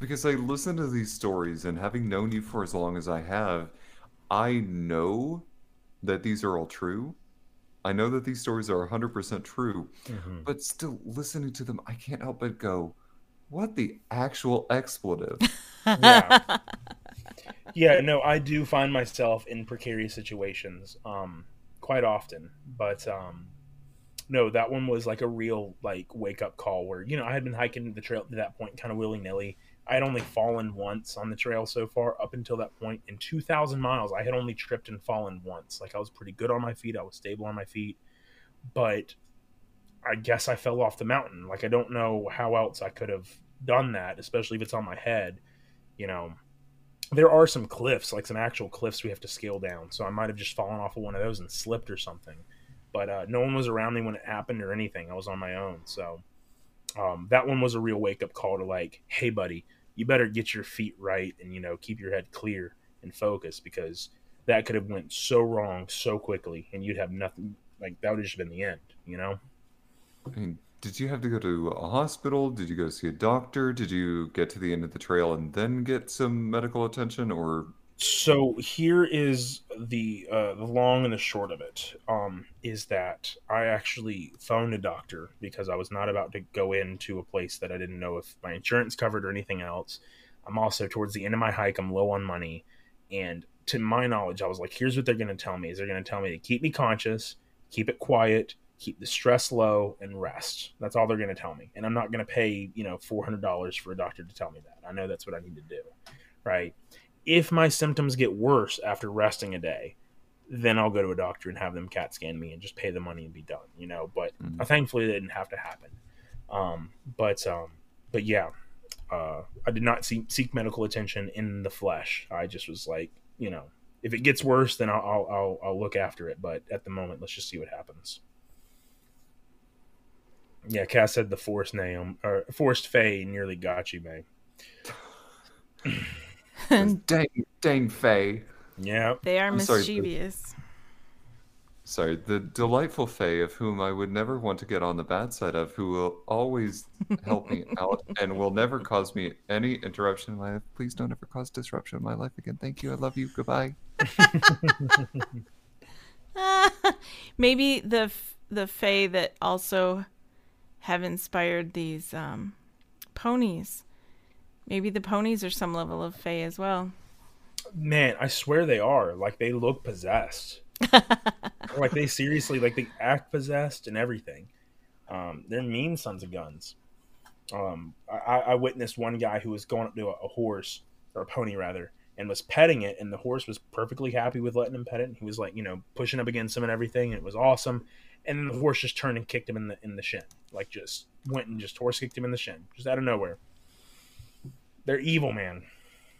because I listen to these stories and having known you for as long as I have, I know that these are all true I know that these stories are 100% true, mm-hmm. but still listening to them, I can't help but go, what the actual expletive? *laughs* yeah. Yeah, no, I do find myself in precarious situations um, quite often, but um, no, that one was like a real like wake up call where, you know, I had been hiking the trail to that point kind of willy nilly I had only fallen once on the trail so far up until that point. In 2,000 miles, I had only tripped and fallen once. Like I was pretty good on my feet, I was stable on my feet, but I guess I fell off the mountain. Like I don't know how else I could have done that, especially if it's on my head. You know, there are some cliffs, like some actual cliffs we have to scale down. So I might have just fallen off of one of those and slipped or something. But uh, no one was around me when it happened or anything. I was on my own. So um, that one was a real wake up call to like, hey, buddy, you better get your feet right and you know keep your head clear and focused because that could have went so wrong so quickly and you'd have nothing like that would have just been the end you know I mean, did you have to go to a hospital did you go see a doctor did you get to the end of the trail and then get some medical attention or so here is the uh, the long and the short of it um, is that I actually phoned a doctor because I was not about to go into a place that I didn't know if my insurance covered or anything else. I'm also towards the end of my hike. I'm low on money, and to my knowledge, I was like, "Here's what they're going to tell me: is they're going to tell me to keep me conscious, keep it quiet, keep the stress low, and rest. That's all they're going to tell me. And I'm not going to pay, you know, $400 for a doctor to tell me that. I know that's what I need to do. Right. If my symptoms get worse after resting a day, then I'll go to a doctor and have them CAT scan me and just pay the money and be done, you know. But Mhm. uh, thankfully, that didn't have to happen. Um, but um, but yeah, uh, I did not seek, seek medical attention in the flesh. I just was like, you know, if it gets worse, then I'll I'll, I'll, I'll look after it. But at the moment, let's just see what happens. Yeah, Cass said the forced name or forced Fey nearly got you, man. dang, dang, Faye. Yeah, they are I'm sorry, the- mischievous. Sorry, the delightful Faye of whom I would never want to get on the bad side of, who will always help me *laughs* out and will never cause me any interruption in my life. Please don't ever cause disruption in my life again. Thank you. I love you. Goodbye. *laughs* *laughs* Maybe the f- the Fae that also have inspired these um, ponies. Maybe the ponies are some level of Fae as well. man, I swear they are. Like they look possessed. *laughs* like they seriously like they act possessed and everything. Um, they're mean sons of guns. Um, I, I witnessed one guy who was going up to a, a horse or a pony rather, and was petting it, and the horse was perfectly happy with letting him pet it. And he was like, you know, pushing up against him and everything, and it was awesome. And then the horse just turned and kicked him in the in the shin, like just went and just horse kicked him in the shin, just out of nowhere. They're evil, man.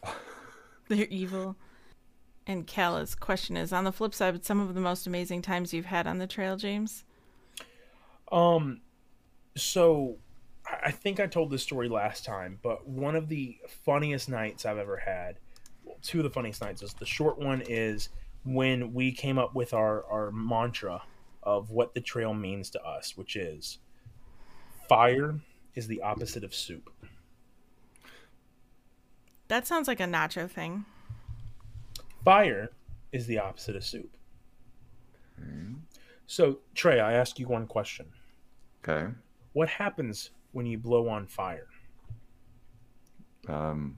*laughs* They're evil. And Kala's question is on the flip side, some of the most amazing times you've had on the trail, James? Um, so I I think I told this story last time, but one of the funniest nights I've ever had, well, two of the funniest nights is the short one is when we came up with our, our mantra of what the trail means to us, which is fire is the opposite of soup. That sounds like a nacho thing. Fire is the opposite of soup. So, Trey, I ask you one question. Okay. What happens when you blow on fire? Um,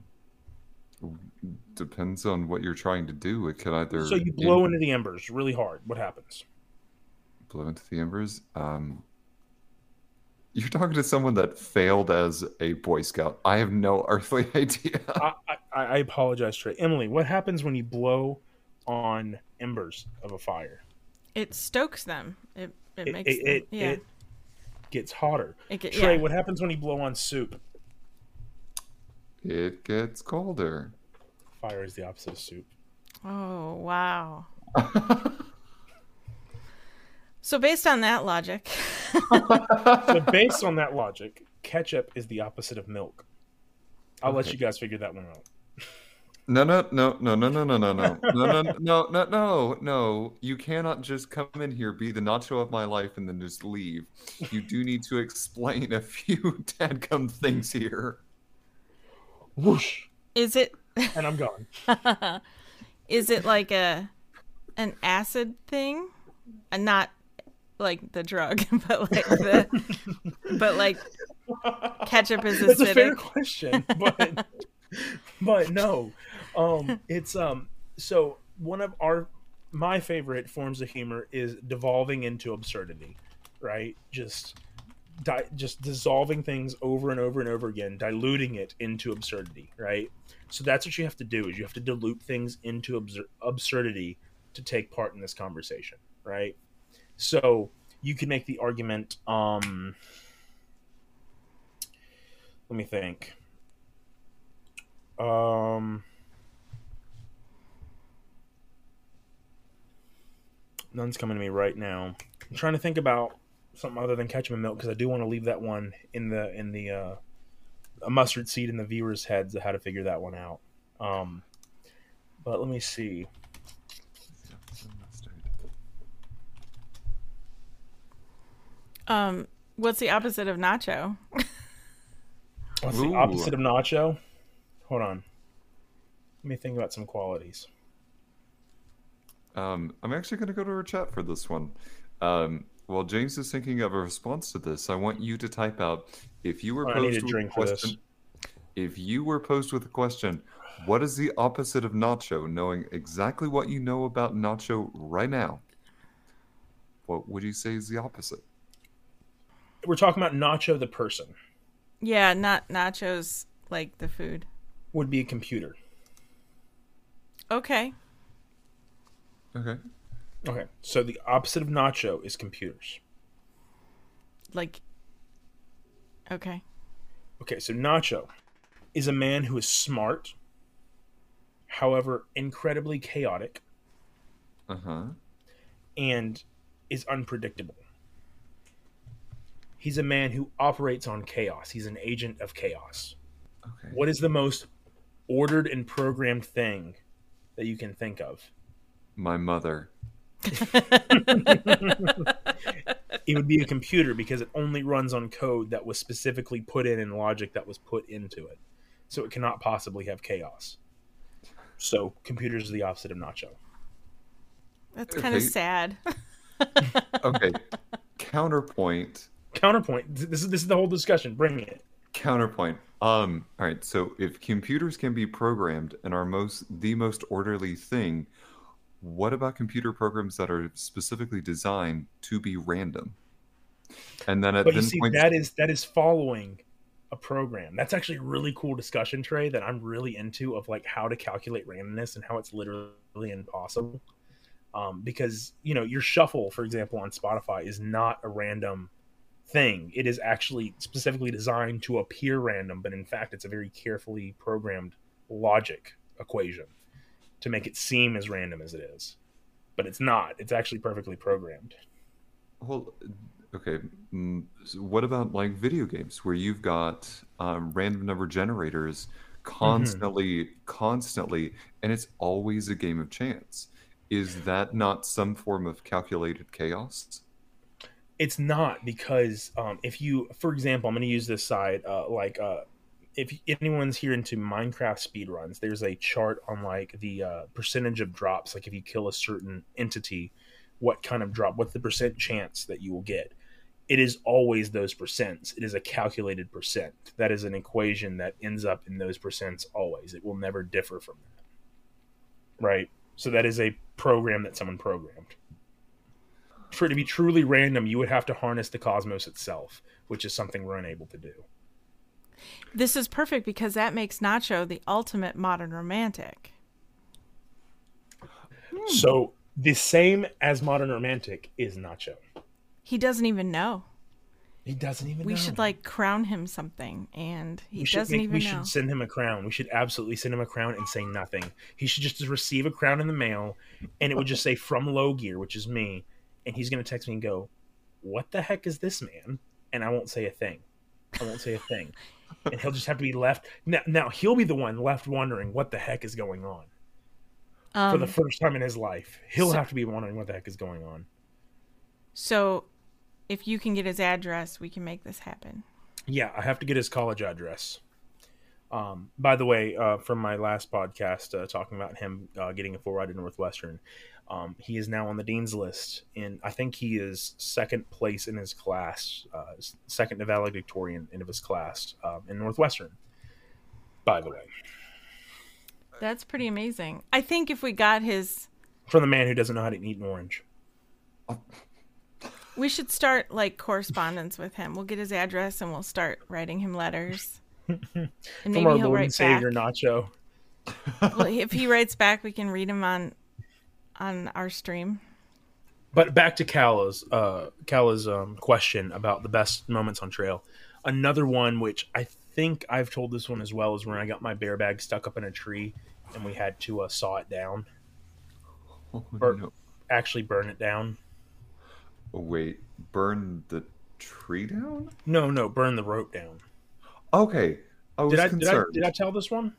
depends on what you're trying to do. It could either So you blow into the embers really hard. What happens? Blow into the embers. Um, you're talking to someone that failed as a Boy Scout. I have no *laughs* earthly idea. I, I, I apologize, Trey. Emily, what happens when you blow on embers of a fire? It stokes them. It it, It, makes it, them, it, yeah. it gets hotter. It get, Trey, yeah. what happens when you blow on soup? It gets colder. Fire is the opposite of soup. Oh wow. *laughs* So based on that logic, So, *laughs* based on that logic, ketchup is the opposite of milk. I'll let you guys figure that one out. No, no, no, no, no, no, no, no, no, no, no, no, no, no, no. No you cannot just come in here, be the nacho of my life, and then just leave. You do need to explain a few *laughs* dadgum things here. Whoosh, is it *laughs* and I'm gone. is it like a an acid thing? And not like the drug, *laughs* but like the but like ketchup is That's a fair question, but but no, um, it's um. So one of our my favorite forms of humor is devolving into absurdity, right? Just di- just dissolving things over and over and over again, diluting it into absurdity, right? So that's what you have to do is you have to dilute things into absur- absurdity to take part in this conversation, right? So you can make the argument. Um, let me think. Um, none's coming to me right now. I'm trying to think about something other than ketchup and milk because I do want to leave that one in the in the uh, a mustard seed in the viewers' heads of how to figure that one out. Um, but let me see. Um, what's the opposite of nacho? What's the opposite of nacho? Hold on. Let me think about some qualities. Um, I'm actually going to go to our chat for this one. Um, while James is thinking of a response to this, I want you to type out if you were I need posed a with drink a for this. question. If you were posed with a question, what is the opposite of nacho? Knowing exactly what you know about nacho right now, what would you say is the opposite? We're talking about Nacho the person Yeah, not nachos like the food. would be a computer. Okay. Okay. Okay, so the opposite of Nacho is computers. Like Okay. Okay, so Nacho is a man who is smart, however, incredibly chaotic Uh huh. and is unpredictable. He's a man who operates on chaos. He's an agent of chaos. Okay. What is the most ordered and programmed thing that you can think of? My mother. *laughs* It would be a computer because it only runs on code that was specifically put in and logic that was put into it. So it cannot possibly have chaos. So computers are the opposite of Nacho. That's kind of sad. Okay. *laughs* Counterpoint. Counterpoint. This is this is the whole discussion. Bring it. Counterpoint. Um. All right. So if computers can be programmed and are most the most orderly thing, what about computer programs that are specifically designed to be random? And then at But you then see, points, that is that is following a program. That's actually a really cool discussion Trey, that I'm really into of like how to calculate randomness and how it's literally impossible. Um, because you know your shuffle, for example, on Spotify is not a random thing. It is actually specifically designed to appear random, but in fact, it's a very carefully programmed logic equation to make it seem as random as it is. But it's not. It's actually perfectly programmed. Well, okay. mm, so what about like video games where you've got um, random number generators constantly, constantly, and it's always a game of chance? Is that not some form of calculated chaos? It's not because um, if you for example i'm going to use this side uh, like uh, if anyone's here into minecraft speedruns there's a chart on like the uh, percentage of drops like if you kill a certain entity what kind of drop what's the percent chance that you will get. It is always those percents. It is a calculated percent. That is an equation that ends up in those percents always. It will never differ from that. Right? So that is a program that someone programmed for it to be truly random, you would have to harness the cosmos itself, which is something we're unable to do. This is perfect because that makes Nacho the ultimate modern romantic. Hmm. So the same as modern romantic is Nacho. He doesn't even know. He doesn't even. We know. should like crown him something and he We should, doesn't make- even we know. should send him a crown. We should absolutely send him a crown and say nothing. He should just receive a crown in the mail, and it would just say from Low Gear, which is me, and he's gonna text me and go, "What the heck is this man?" And I won't say a thing. I won't say a thing, and he'll just have to be left. Now, now he'll be the one left wondering what the heck is going on. for Um, the first time in his life. He'll so- have to be wondering what the heck is going on. so if you can get his address, we can make this happen. Yeah, I have to get his college address. Um, by the way, uh, from my last podcast uh, talking about him uh, getting a full ride at Northwestern, um, he is now on the dean's list, and I think he is second place in his class, uh, second to valedictorian in of his class uh, in Northwestern. By the way, That's pretty amazing. I think if we got his from the man who doesn't know how to eat an orange. we should start like correspondence with him. We'll get his address and we'll start writing him letters. *laughs* And From maybe our he'll Lord write and Savior back. Nacho. Well, if he writes back, we can read him on on our stream. But back to Kala's uh, Kala's um, question about the best moments on trail. Another one, which I think I've told this one as well, is when I got my bear bag stuck up in a tree and we had to uh, saw it down, *laughs* Oh, Or- no. actually burn it down. Oh, wait, burn the tree down? No, no, burn the rope down. Okay, I was Did I, did I concerned. did I tell this one?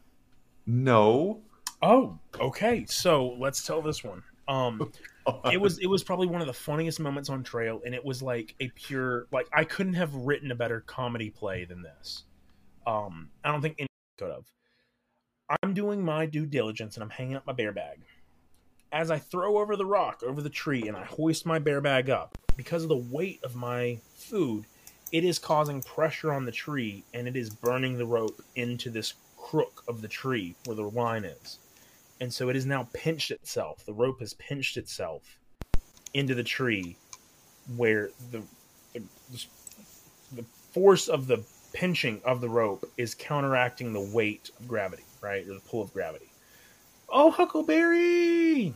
No. Oh, okay. So let's tell this one. Um, *laughs* it was it was probably one of the funniest moments on trail, and it was like a pure like I couldn't have written a better comedy play than this. Um, I don't think any could have. I'm doing my due diligence, and I'm hanging up my bear bag. As I throw over the rock over the tree, and I hoist my bear bag up, because of the weight of my food, it is causing pressure on the tree, and it is burning the rope into this crook of the tree where the line is and so it has now pinched itself. The rope has pinched itself into the tree, where the, the force of the pinching of the rope is counteracting the weight of gravity, right? Or the pull of gravity. Oh, Huckleberry!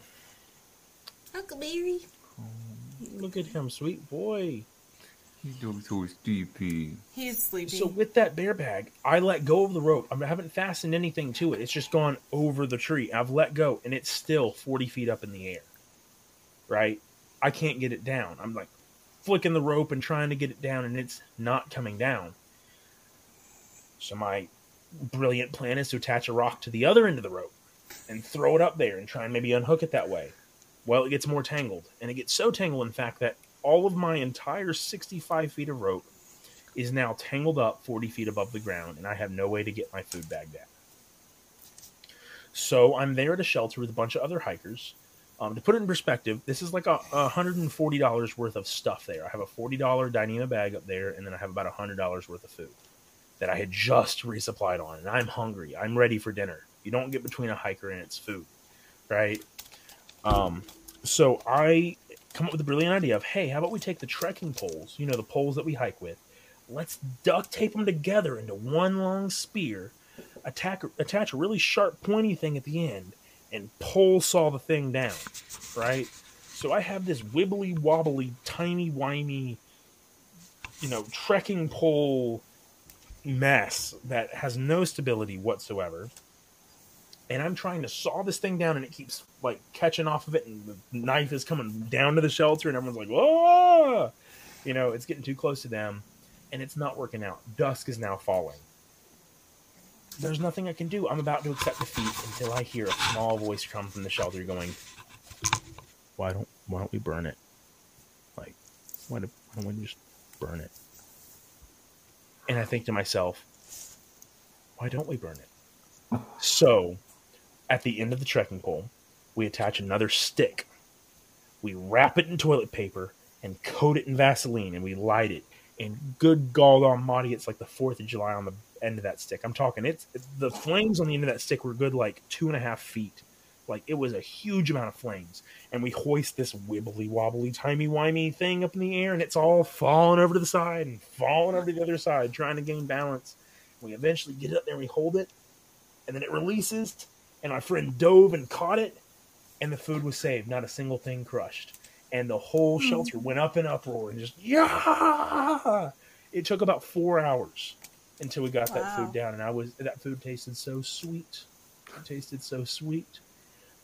Huckleberry. Look at him, sweet boy. He's doing so sleepy. He's sleepy. So with that bear bag, I let go of the rope. I haven't fastened anything to it. It's just gone over the tree. I've let go, and it's still forty feet up in the air. Right? I can't get it down. I'm like flicking the rope and trying to get it down, and it's not coming down. So my brilliant plan is to attach a rock to the other end of the rope and throw it up there and try and maybe unhook it that way. Well, it gets more tangled, and it gets so tangled, in fact, that all of my entire 65 feet of rope is now tangled up 40 feet above the ground, and I have no way to get my food bag down. So I'm there at a shelter with a bunch of other hikers. Um, to put it in perspective, this is like a, a $140 worth of stuff there. I have a $40 Dyneema bag up there, and then I have about $100 worth of food that I had just resupplied on, and I'm hungry. I'm ready for dinner. You don't get between a hiker and its food, right? Um, so I come up with a brilliant idea of, hey, how about we take the trekking poles, you know, the poles that we hike with, let's duct tape them together into one long spear, attack, attach a really sharp, pointy thing at the end, and pole saw the thing down, right? So I have this wibbly wobbly, tiny whiny, you know, trekking pole mess that has no stability whatsoever. And I'm trying to saw this thing down, and it keeps like catching off of it, and the knife is coming down to the shelter, and everyone's like, "Whoa!" You know, it's getting too close to them, and it's not working out. Dusk is now falling. There's nothing I can do. I'm about to accept defeat until I hear a small voice come from the shelter, going, "Why don't Why don't we burn it? Like, why, do, why don't we just burn it?" And I think to myself, why don't we burn it? So, at the end of the trekking pole, we attach another stick. We wrap it in toilet paper and coat it in Vaseline and we light it. And good God almighty, it's like the 4th of July on the end of that stick. I'm talking, it's the flames on the end of that stick were good like two and a half feet. Like it was a huge amount of flames. And we hoist this wibbly wobbly, timey wimey thing up in the air, and it's all falling over to the side and falling over to the other side, trying to gain balance. We eventually get it up there and we hold it, and then it releases, and my friend dove and caught it, and the food was saved. Not a single thing crushed. And the whole hmm. shelter went up in uproar and just, yeah! It took about four hours until we got that food down, and I was that food tasted so sweet. It tasted so sweet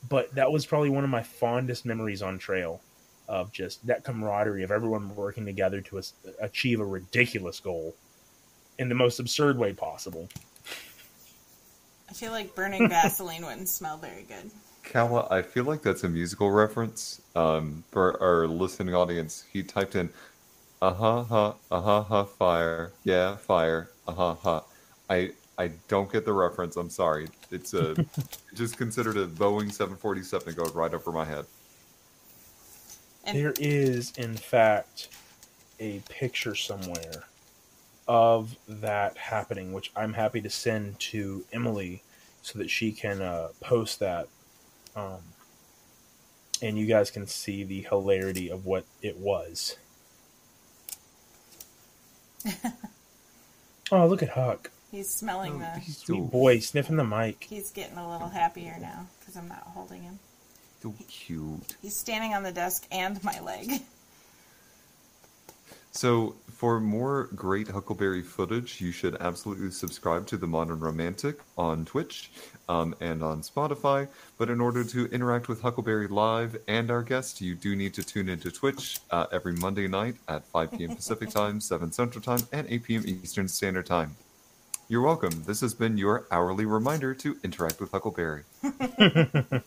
but that was probably one of my fondest memories on trail of just that camaraderie of everyone working together to achieve a ridiculous goal in the most absurd way possible. I feel like burning Vaseline wouldn't smell very good. Kala, I feel like that's a musical reference. Um, for our listening audience, he typed in, uh huh, huh, uh huh, huh, fire, yeah, fire, uh huh, huh. I I don't get the reference. I'm sorry. It's a *laughs* just considered a Boeing 747 that goes right over my head. And There is, in fact, a picture somewhere of that happening, which I'm happy to send to Emily so that she can uh, post that. Um, and you guys can see the hilarity of what it was. *laughs* oh, look at Huck. he's smelling the. He's Sweet so, boy, sniffing the mic. He's getting a little happier now because I'm not holding him. so cute. He's standing on the desk and my leg. *laughs* So, for more great Huckleberry footage, you should absolutely subscribe to The Modern Romantic on Twitch um, and on Spotify. But in order to interact with Huckleberry Live and our guests, you do need to tune into Twitch uh, every Monday night at 5 p.m. *laughs* Pacific Time, 7 Central Time, and 8 p.m. Eastern Standard Time. You're welcome. This has been your hourly reminder to interact with Huckleberry. *laughs*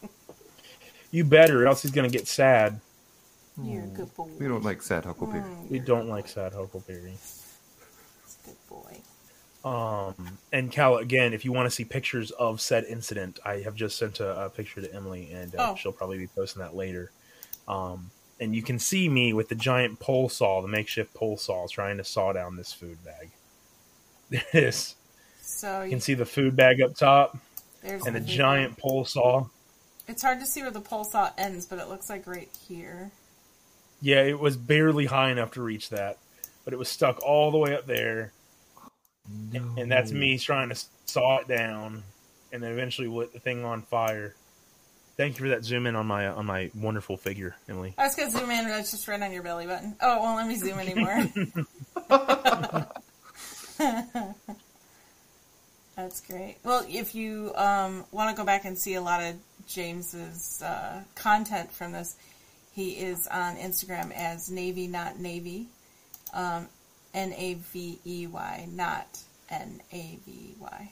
You better, or else he's going to get sad. You're a good boy. We don't like sad Huckleberry. Mm, We don't like sad Huckleberry. Good boy. Um, and Cal, again, if you want to see pictures of said incident, I have just sent a, a picture to Emily, and uh, Oh. she'll probably be posting that later. Um, and you can see me with the giant pole saw, the makeshift pole saw, trying to saw down this food bag. *laughs* This So you can see the food bag up top there's and the the giant pole saw. It's hard to see where the pole saw ends, but it looks like right here. Yeah, it was barely high enough to reach that, but it was stuck all the way up there. no. and that's me trying to saw it down, and then eventually lit the thing on fire. Thank you for that zoom in on my on my wonderful figure, Emily. I was gonna zoom in, but it's just right on your belly button. Oh, it won't let me zoom anymore. *laughs* *laughs* That's great. Well, if you um, want to go back and see a lot of James's uh, content from this, he is on Instagram as Navey Not Navy, um, N A V E Y, not N A V Y.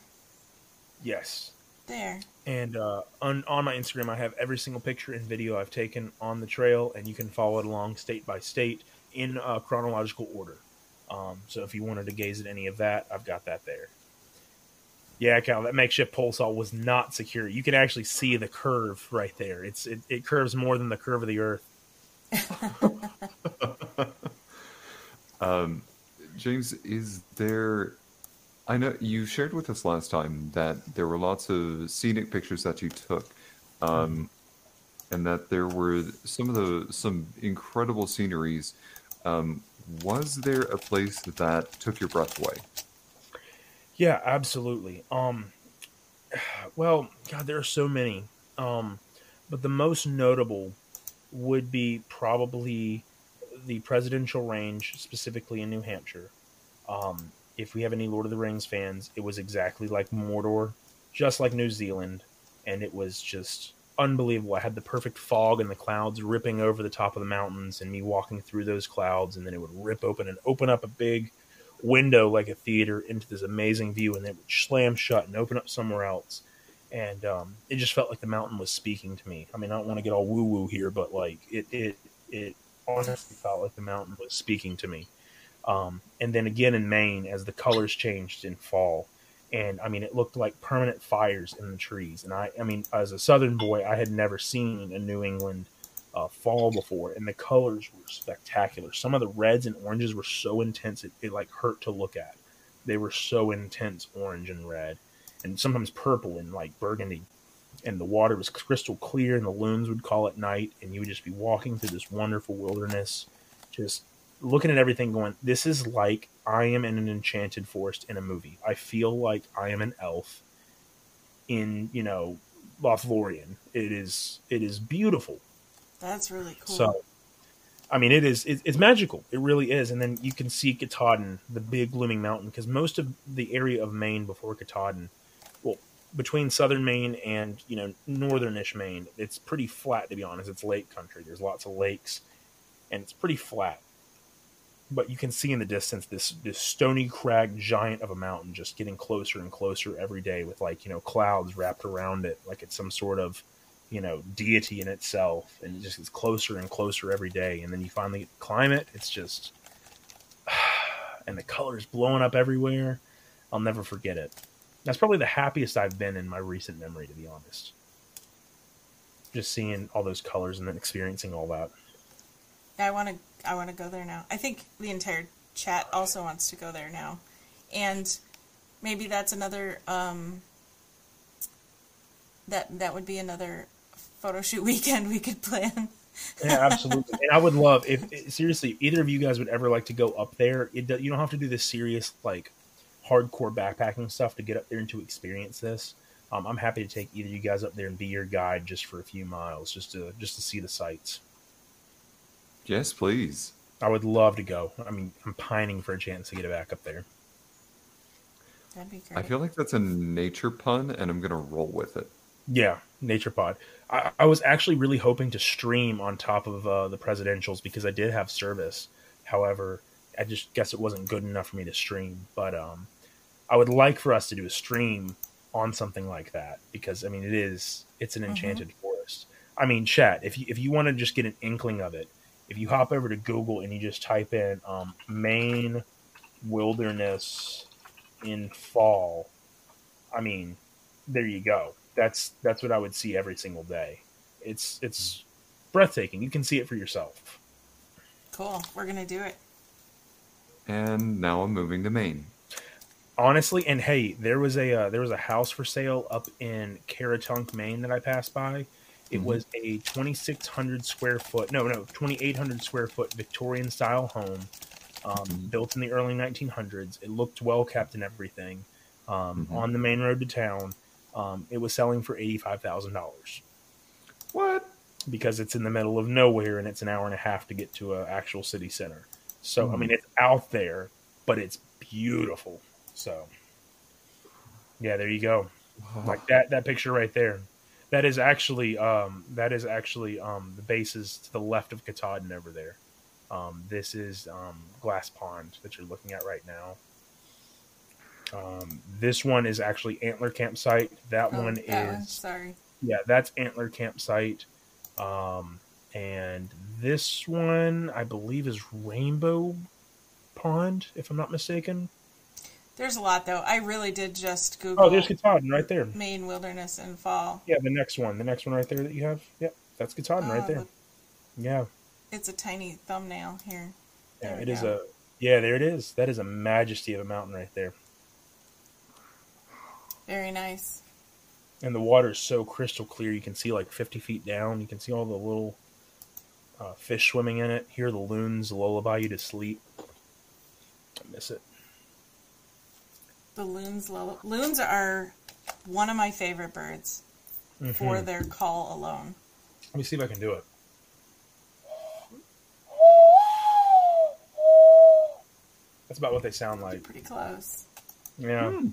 Yes. There. And uh, on on my Instagram, I have every single picture and video I've taken on the trail, and you can follow it along state by state in uh, chronological order. Um, so if you wanted to gaze at any of that, I've got that there. Yeah, Cal, that makeshift pole saw was not secure. You can actually see the curve right there. It's it, it curves more than the curve of the Earth. *laughs* um, James, is there? I know you shared with us last time that there were lots of scenic pictures that you took, um, and that there were some of the some incredible sceneries. Um, was there a place that took your breath away? Yeah, absolutely. Um, *sighs* well, God, there are so many. Um, but the most notable would be probably the presidential range, specifically in New Hampshire. Um, if we have any Lord of the Rings fans, it was exactly like Mordor, just like New Zealand, and it was just unbelievable. I had the perfect fog and the clouds ripping over the top of the mountains, and me walking through those clouds, and then it would rip open and open up a big window like a theater into this amazing view, and then it would slam shut and open up somewhere else. And um, it just felt like the mountain was speaking to me. I mean, I don't want to get all woo woo here, but like it, it, it honestly felt like the mountain was speaking to me. Um, and then again in Maine, as the colors changed in fall, and I mean, it looked like permanent fires in the trees. And I, I mean, as a Southern boy, I had never seen a New England uh, fall before, and the colors were spectacular. Some of the reds and oranges were so intense it, it like hurt to look at. They were so intense, orange and red, and sometimes purple and like burgundy. And the water was crystal clear, and the loons would call at night, and you would just be walking through this wonderful wilderness, just looking at everything, going, "This is like I am in an enchanted forest in a movie. I feel like I am an elf in you know Lothlorien. It is it is beautiful that's really cool. So, I mean, it is it, it's magical. It really is. And then you can see Katahdin, the big looming mountain, because most of the area of Maine before Katahdin, well, between southern Maine and you know northernish Maine, it's pretty flat to be honest. It's lake country. There's lots of lakes, and it's pretty flat. But you can see in the distance this this stony crag giant of a mountain just getting closer and closer every day with like you know clouds wrapped around it, like it's some sort of you know deity in itself, and it just gets closer and closer every day. And then you finally climb it. It's just *sighs* and the colors blowing up everywhere. I'll never forget it. That's probably the happiest I've been in my recent memory, to be honest. Just seeing all those colors and then experiencing all that. I want to. I want to go there now. I think the entire chat also wants to go there now, and maybe that's another. Um, that that would be another photo shoot *laughs* weekend we could plan. yeah, absolutely. And I would love if seriously either of you guys would ever like to go up there. It, you don't have to do this serious like hardcore backpacking stuff to get up there and to experience this. Um, I'm happy to take either you guys up there and be your guide just for a few miles, just to just to see the sights. Yes, please. I would love to go. I mean, I'm pining for a chance to get it back up there. That'd be great. I feel like that's a nature pun, and I'm gonna roll with it. Yeah, Nature Pod. I, I was actually really hoping to stream on top of uh, the presidentials because I did have service. However, I just guess it wasn't good enough for me to stream. But um, I would like for us to do a stream on something like that because I mean it is it's an mm-hmm. enchanted mm-hmm. forest. I mean, chat if you if you want to just get an inkling of it, if you hop over to Google and you just type in um, Maine wilderness in fall, I mean, there you go that's that's what I would see every single day. It's it's breathtaking. You can see it for yourself. Cool. We're gonna do it. And now I'm moving to Maine. Honestly, and hey, there was a uh, there was a house for sale up in Caratunk, Maine that I passed by. It mm-hmm. was a 2,600 square foot, no, no, 2,800 square foot Victorian style home um, built in the early 1900s. It looked well kept and everything. Um, Mhm. On the main road to town, um, it was selling for eighty-five thousand dollars What? because it's in the middle of nowhere and it's an hour and a half to get to an actual city center. So I mean, it's out there, but it's beautiful. So yeah, there you go. Like that that picture right there. That is actually um, that is actually um, the bases to the left of Katahdin over there. Um, this is um, Glass Pond that you're looking at right now. Um, this one is actually Antler Campsite. That Oh, one that is one, Sorry. yeah, that's Antler Campsite. Um, and this one, I believe, is Rainbow Pond, if I'm not mistaken. There's a lot though. I really did just Google Oh, there's Katahdin right there. Maine wilderness in fall. Yeah, the next one, the next one right there that you have. Yep, that's Katahdin Oh, right there. look, Yeah, It's a tiny thumbnail here. yeah, There it we is a yeah, there it is. That is a majesty of a mountain right there, Very nice. and the water is so crystal clear. You can see like 50 feet down. You can see all the little uh, fish swimming in it. Hear the loons lullaby you to sleep. I miss it. The loons. Lull- loons are one of my favorite birds for Mhm. their call alone. Let me see if I can do it. That's about what they sound like. Pretty close. Yeah. Hmm.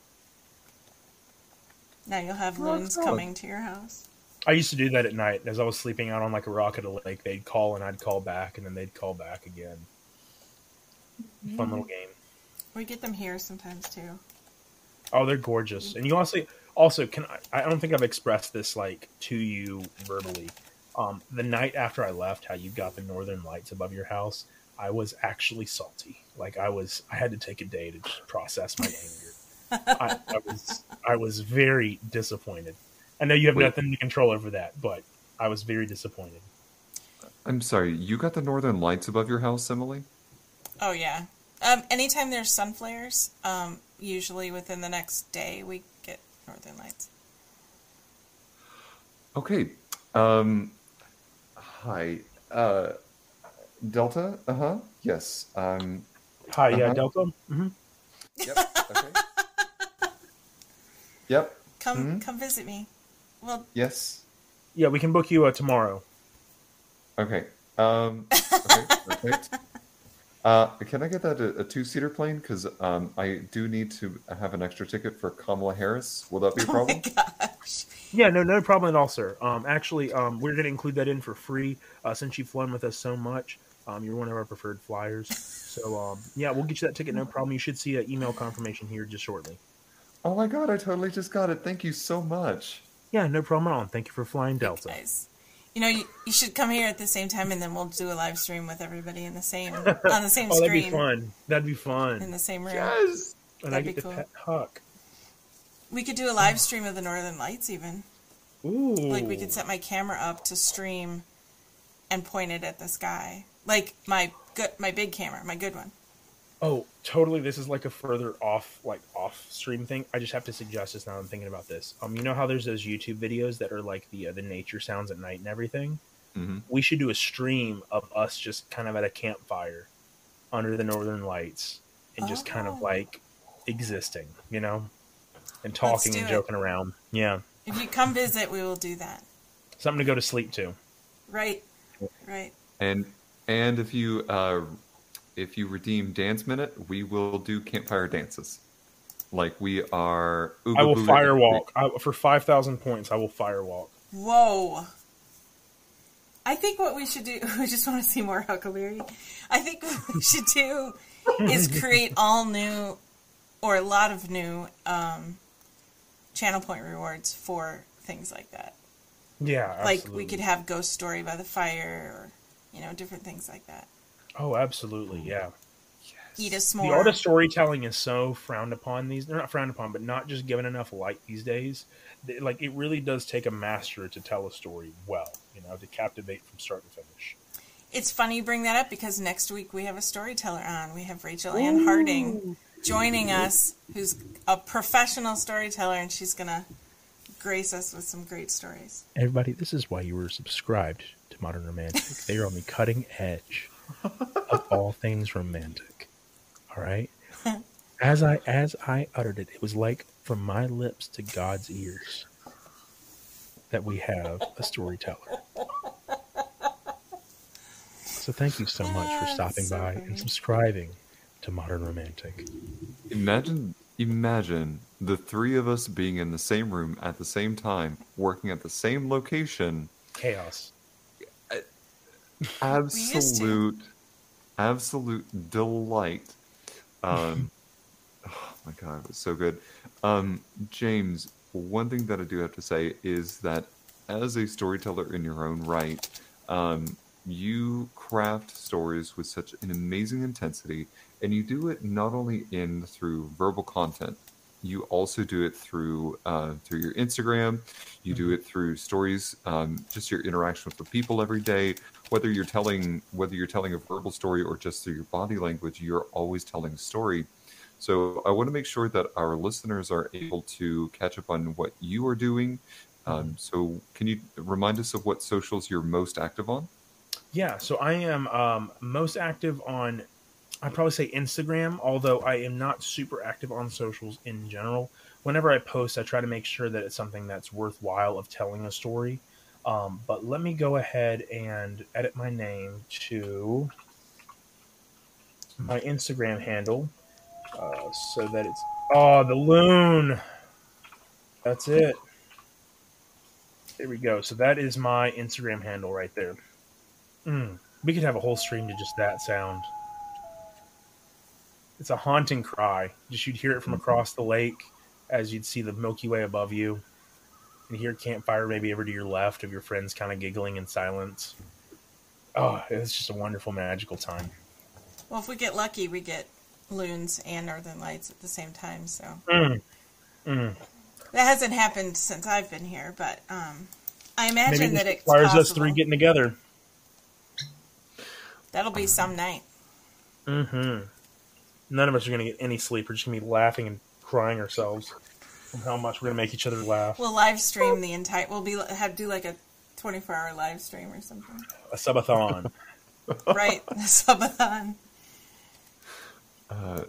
Now you'll have Well, loons that's coming to your house. I used to do that at night. As I was sleeping out on like a rock at a lake, they'd call and I'd call back, and then they'd call back again. Fun little game. We get them here sometimes too. Oh, they're gorgeous. And you also also can I, I don't think I've expressed this like to you verbally. Um, the night after I left, how you got the northern lights above your house, I was actually salty. Like I was, I had to take a day to just process my anger. I, I was, I was very disappointed. I know you have Wait. nothing to control over that, but I was very disappointed. I'm sorry, you got the northern lights above your house, Emily? Oh yeah. Um, anytime there's sun flares, um, usually within the next day we get northern lights. Okay. Um hi. Uh Delta? Uh-huh. Yes. Um Hi, yeah, Uh-huh. Delta. hmm Yep. Okay. *laughs* yep. Come Mhm. come visit me. Well, Yes. Yeah, we can book you uh, tomorrow. Okay. Um okay, perfect. *laughs* Uh, can I get that a, a two-seater plane? Because um, I do need to have an extra ticket for Kamala Harris. Will that be a *laughs* oh my problem? gosh. Yeah, no, no problem at all, sir. Um, actually, um, we're going to include that in for free uh, since you've flown with us so much. Um, you're one of our preferred flyers. So, um, yeah, we'll get you that ticket, no problem. You should see an email confirmation here just shortly. Oh my god, I totally just got it. Thank you so much. Yeah, no problem at all. Thank you for flying Delta. Nice. You know, you, you should come here at the same time, and then we'll do a live stream with everybody in the same *laughs* on the same Oh, that'd be fun. That'd be fun. in the same room. Yes. And that'd get be to cool. pet Huck. We could do a live stream of the Northern Lights, even. Ooh. Like we could set my camera up to stream and point it at the sky, like my good, my big camera, my good one. Oh, totally. This is like a further off, like off stream thing. I just have to suggest this now. I'm thinking about this. Um, you know how there's those YouTube videos that are like the uh, the nature sounds at night and everything. hmm We should do a stream of us just kind of at a campfire under the northern lights and just kind of Oh. like existing, you know, and talking do and it. joking around. Yeah, If you come visit, we will do that. something to go to sleep to. Right, right. And and if you uh, if you redeem Dance Minute, we will do campfire dances. Like we are. I will firewalk I, for five thousand points. I will firewalk. Whoa. I think what we should do, *laughs* we just want to see more Huckleberry. I think what we should do is *laughs* create all new, or a lot of new, um, channel point rewards for things like that. Yeah, Like we could have Ghost Story by the Fire, or, you know, different things like that. Oh, absolutely. Yeah. Eat a The art of storytelling is so frowned upon these. They're not frowned upon, but not just given enough light these days. They- Like it really does take a master to tell a story well, you know, to captivate from start to finish. It's funny you bring that up because next week we have a storyteller on. We have Rachel Ann Harding joining us, who's a professional storyteller, and she's going to grace us with some great stories. Everybody, this is why you were subscribed to Modern Romantic. they are on the cutting edge of all things romantic. All right. *laughs* as I as I uttered it, it was like from my lips to God's ears that we have a storyteller. So thank you so much for stopping so by funny. and subscribing to Modern Romantic. Imagine, imagine the three of us being in the same room at the same time, working at the same location. Chaos. Absolute, absolute delight. Um, *laughs* oh my god, it was so good. Um, James, one thing that I do have to say is that as a storyteller in your own right, um, you craft stories with such an amazing intensity, and you do it not only in through verbal content. You also do it through uh, through your Instagram. You do it through stories, um, just your interaction with the people every day. Whether you're telling whether you're telling a verbal story or just through your body language, you're always telling a story. So I want to make sure that our listeners are able to catch up on what you are doing. Um, so can you remind us of what socials you're most active on? Yeah, so I am um, most active on, I'd probably say Instagram, although I am not super active on socials in general. Whenever I post, I try to make sure that it's something that's worthwhile of telling a story. Um, but let me go ahead and edit my name to my Instagram handle uh, so that it's. Oh, the loon! That's it. There we go. So that is my Instagram handle right there. Mm. We could have a whole stream to just that sound. It's a haunting cry. Just you'd hear it from across the lake as you'd see the Milky Way above you. And hear campfire maybe over to your left of your friends kind of giggling in silence. Oh, it's just a wonderful, magical time. Well, if we get lucky, we get loons and northern lights at the same time. So Mm. Mm. that hasn't happened since I've been here, but um, I imagine Maybe that it requires possible. us three getting together. That'll be some night. Mm-hmm. None of us are going to get any sleep. We're just going to be laughing and crying ourselves from how much we're going to make each other laugh. We'll live stream the entire. We'll be have do like a twenty four hour live stream or something. A subathon. *laughs* right, the subathon. Uh,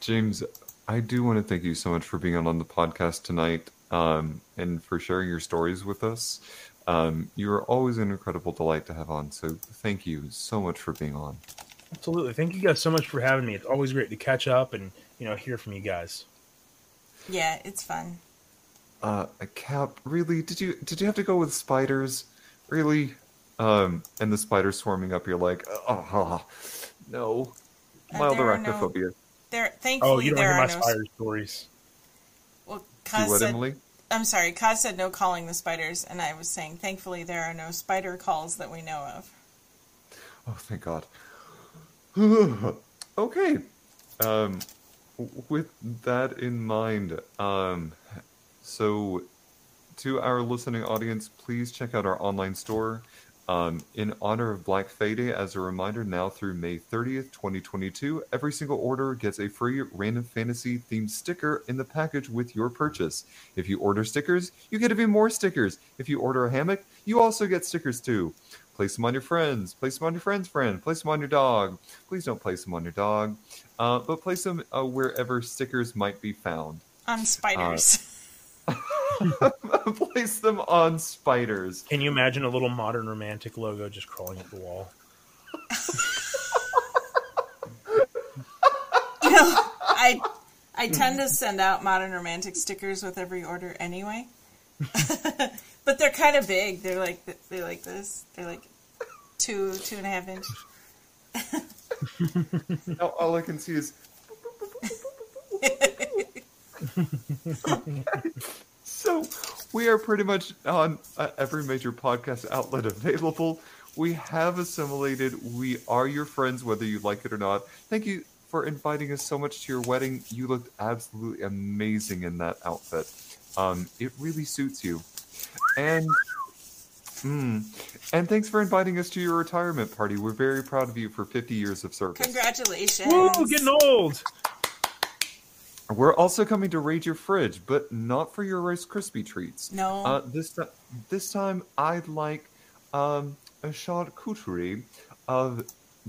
James, I do want to thank you so much for being on, on the podcast tonight um, and for sharing your stories with us. Um, you are always an incredible delight to have on. So thank you so much for being on. Absolutely. Thank you guys so much for having me. It's always great to catch up and you know hear from you guys. Yeah, it's fun. Uh, Cap, really? Did you did you have to go with spiders? Really? Um, and the spiders swarming up. You're like, oh, no, Uh, mild there are no- arachnophobia. There, Oh, you don't there hear are my no. spider stories. Well, Do Kaz what, said, Emily? I'm sorry. Kaz said no calling the spiders, and I was saying, thankfully, there are no spider calls that we know of. Oh, thank God. *sighs* okay. Um, w- with that in mind, um, so to our listening audience, please check out our online store. Um, in honor of Black Friday, as a reminder, now through May 30th, 2022, every single order gets a free random fantasy themed sticker in the package with your purchase. If you order stickers, you get even more stickers. If you order a hammock, you also get stickers too. Place them on your friends. Place them on your friend's friend. Place them on your dog. Please don't place them on your dog, uh, but place them uh, wherever stickers might be found. On spiders. *laughs* place them on spiders. Can you imagine a little modern romantic logo just crawling up the wall? *laughs* you know, I I tend to send out modern romantic stickers with every order anyway. *laughs* but they're kind of big. They're like they're like this. They're like two two and a half inch. *laughs* Now, all I can see is. *laughs* so, we are pretty much on uh, every major podcast outlet available. We have assimilated. We are your friends, whether you like it or not. Thank you for inviting us so much to your wedding. You looked absolutely amazing in that outfit. Um, it really suits you. And. Mm, and thanks for inviting us to your retirement party. We're very proud of you for 50 years of service. Congratulations! Woo, getting old. We're also coming to raid your fridge, but not for your Rice Krispie treats. No. Uh, this ti- this time I'd like um, a charcuterie of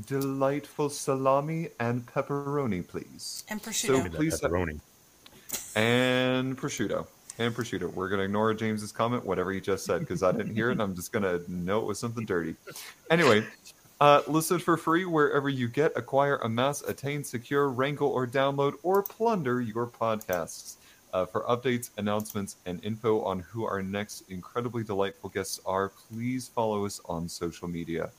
delightful salami and pepperoni, please. And prosciutto. Give me that please- pepperoni. And prosciutto. And prosciutto. We're going to ignore James's comment, whatever he just said, because I didn't hear it. I'm just going to know it was something dirty. Anyway, uh, listen for free wherever you get, acquire, amass, attain, secure, wrangle, or download, or plunder your podcasts. Uh, for updates, announcements, and info on who our next incredibly delightful guests are, please follow us on social media.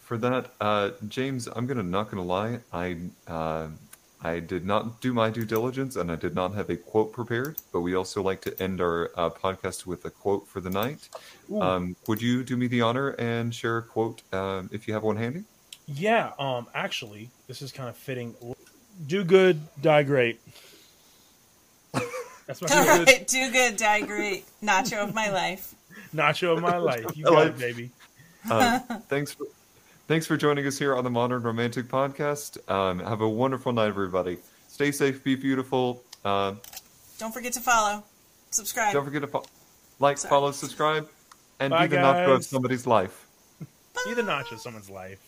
For that, uh, James, I'm gonna not gonna lie. I I did not do my due diligence, and I did not have a quote prepared. But we also like to end our uh, podcast with a quote for the night. Um, would you do me the honor and share a quote um, if you have one handy? Yeah, um, actually, this is kind of fitting. Do good, die great. That's my All favorite right, do good, die great. Nacho of my life. nacho of my life. You *laughs* got it, baby. Uh, *laughs* thanks for thanks for joining us here on the Modern Romantic Podcast. Um, have a wonderful night, everybody. Stay safe, be beautiful. Uh, Don't forget to follow, subscribe. don't forget to fo- like, Sorry. follow, subscribe, and Bye, be the nacho of somebody's life. Be the nacho of someone's life.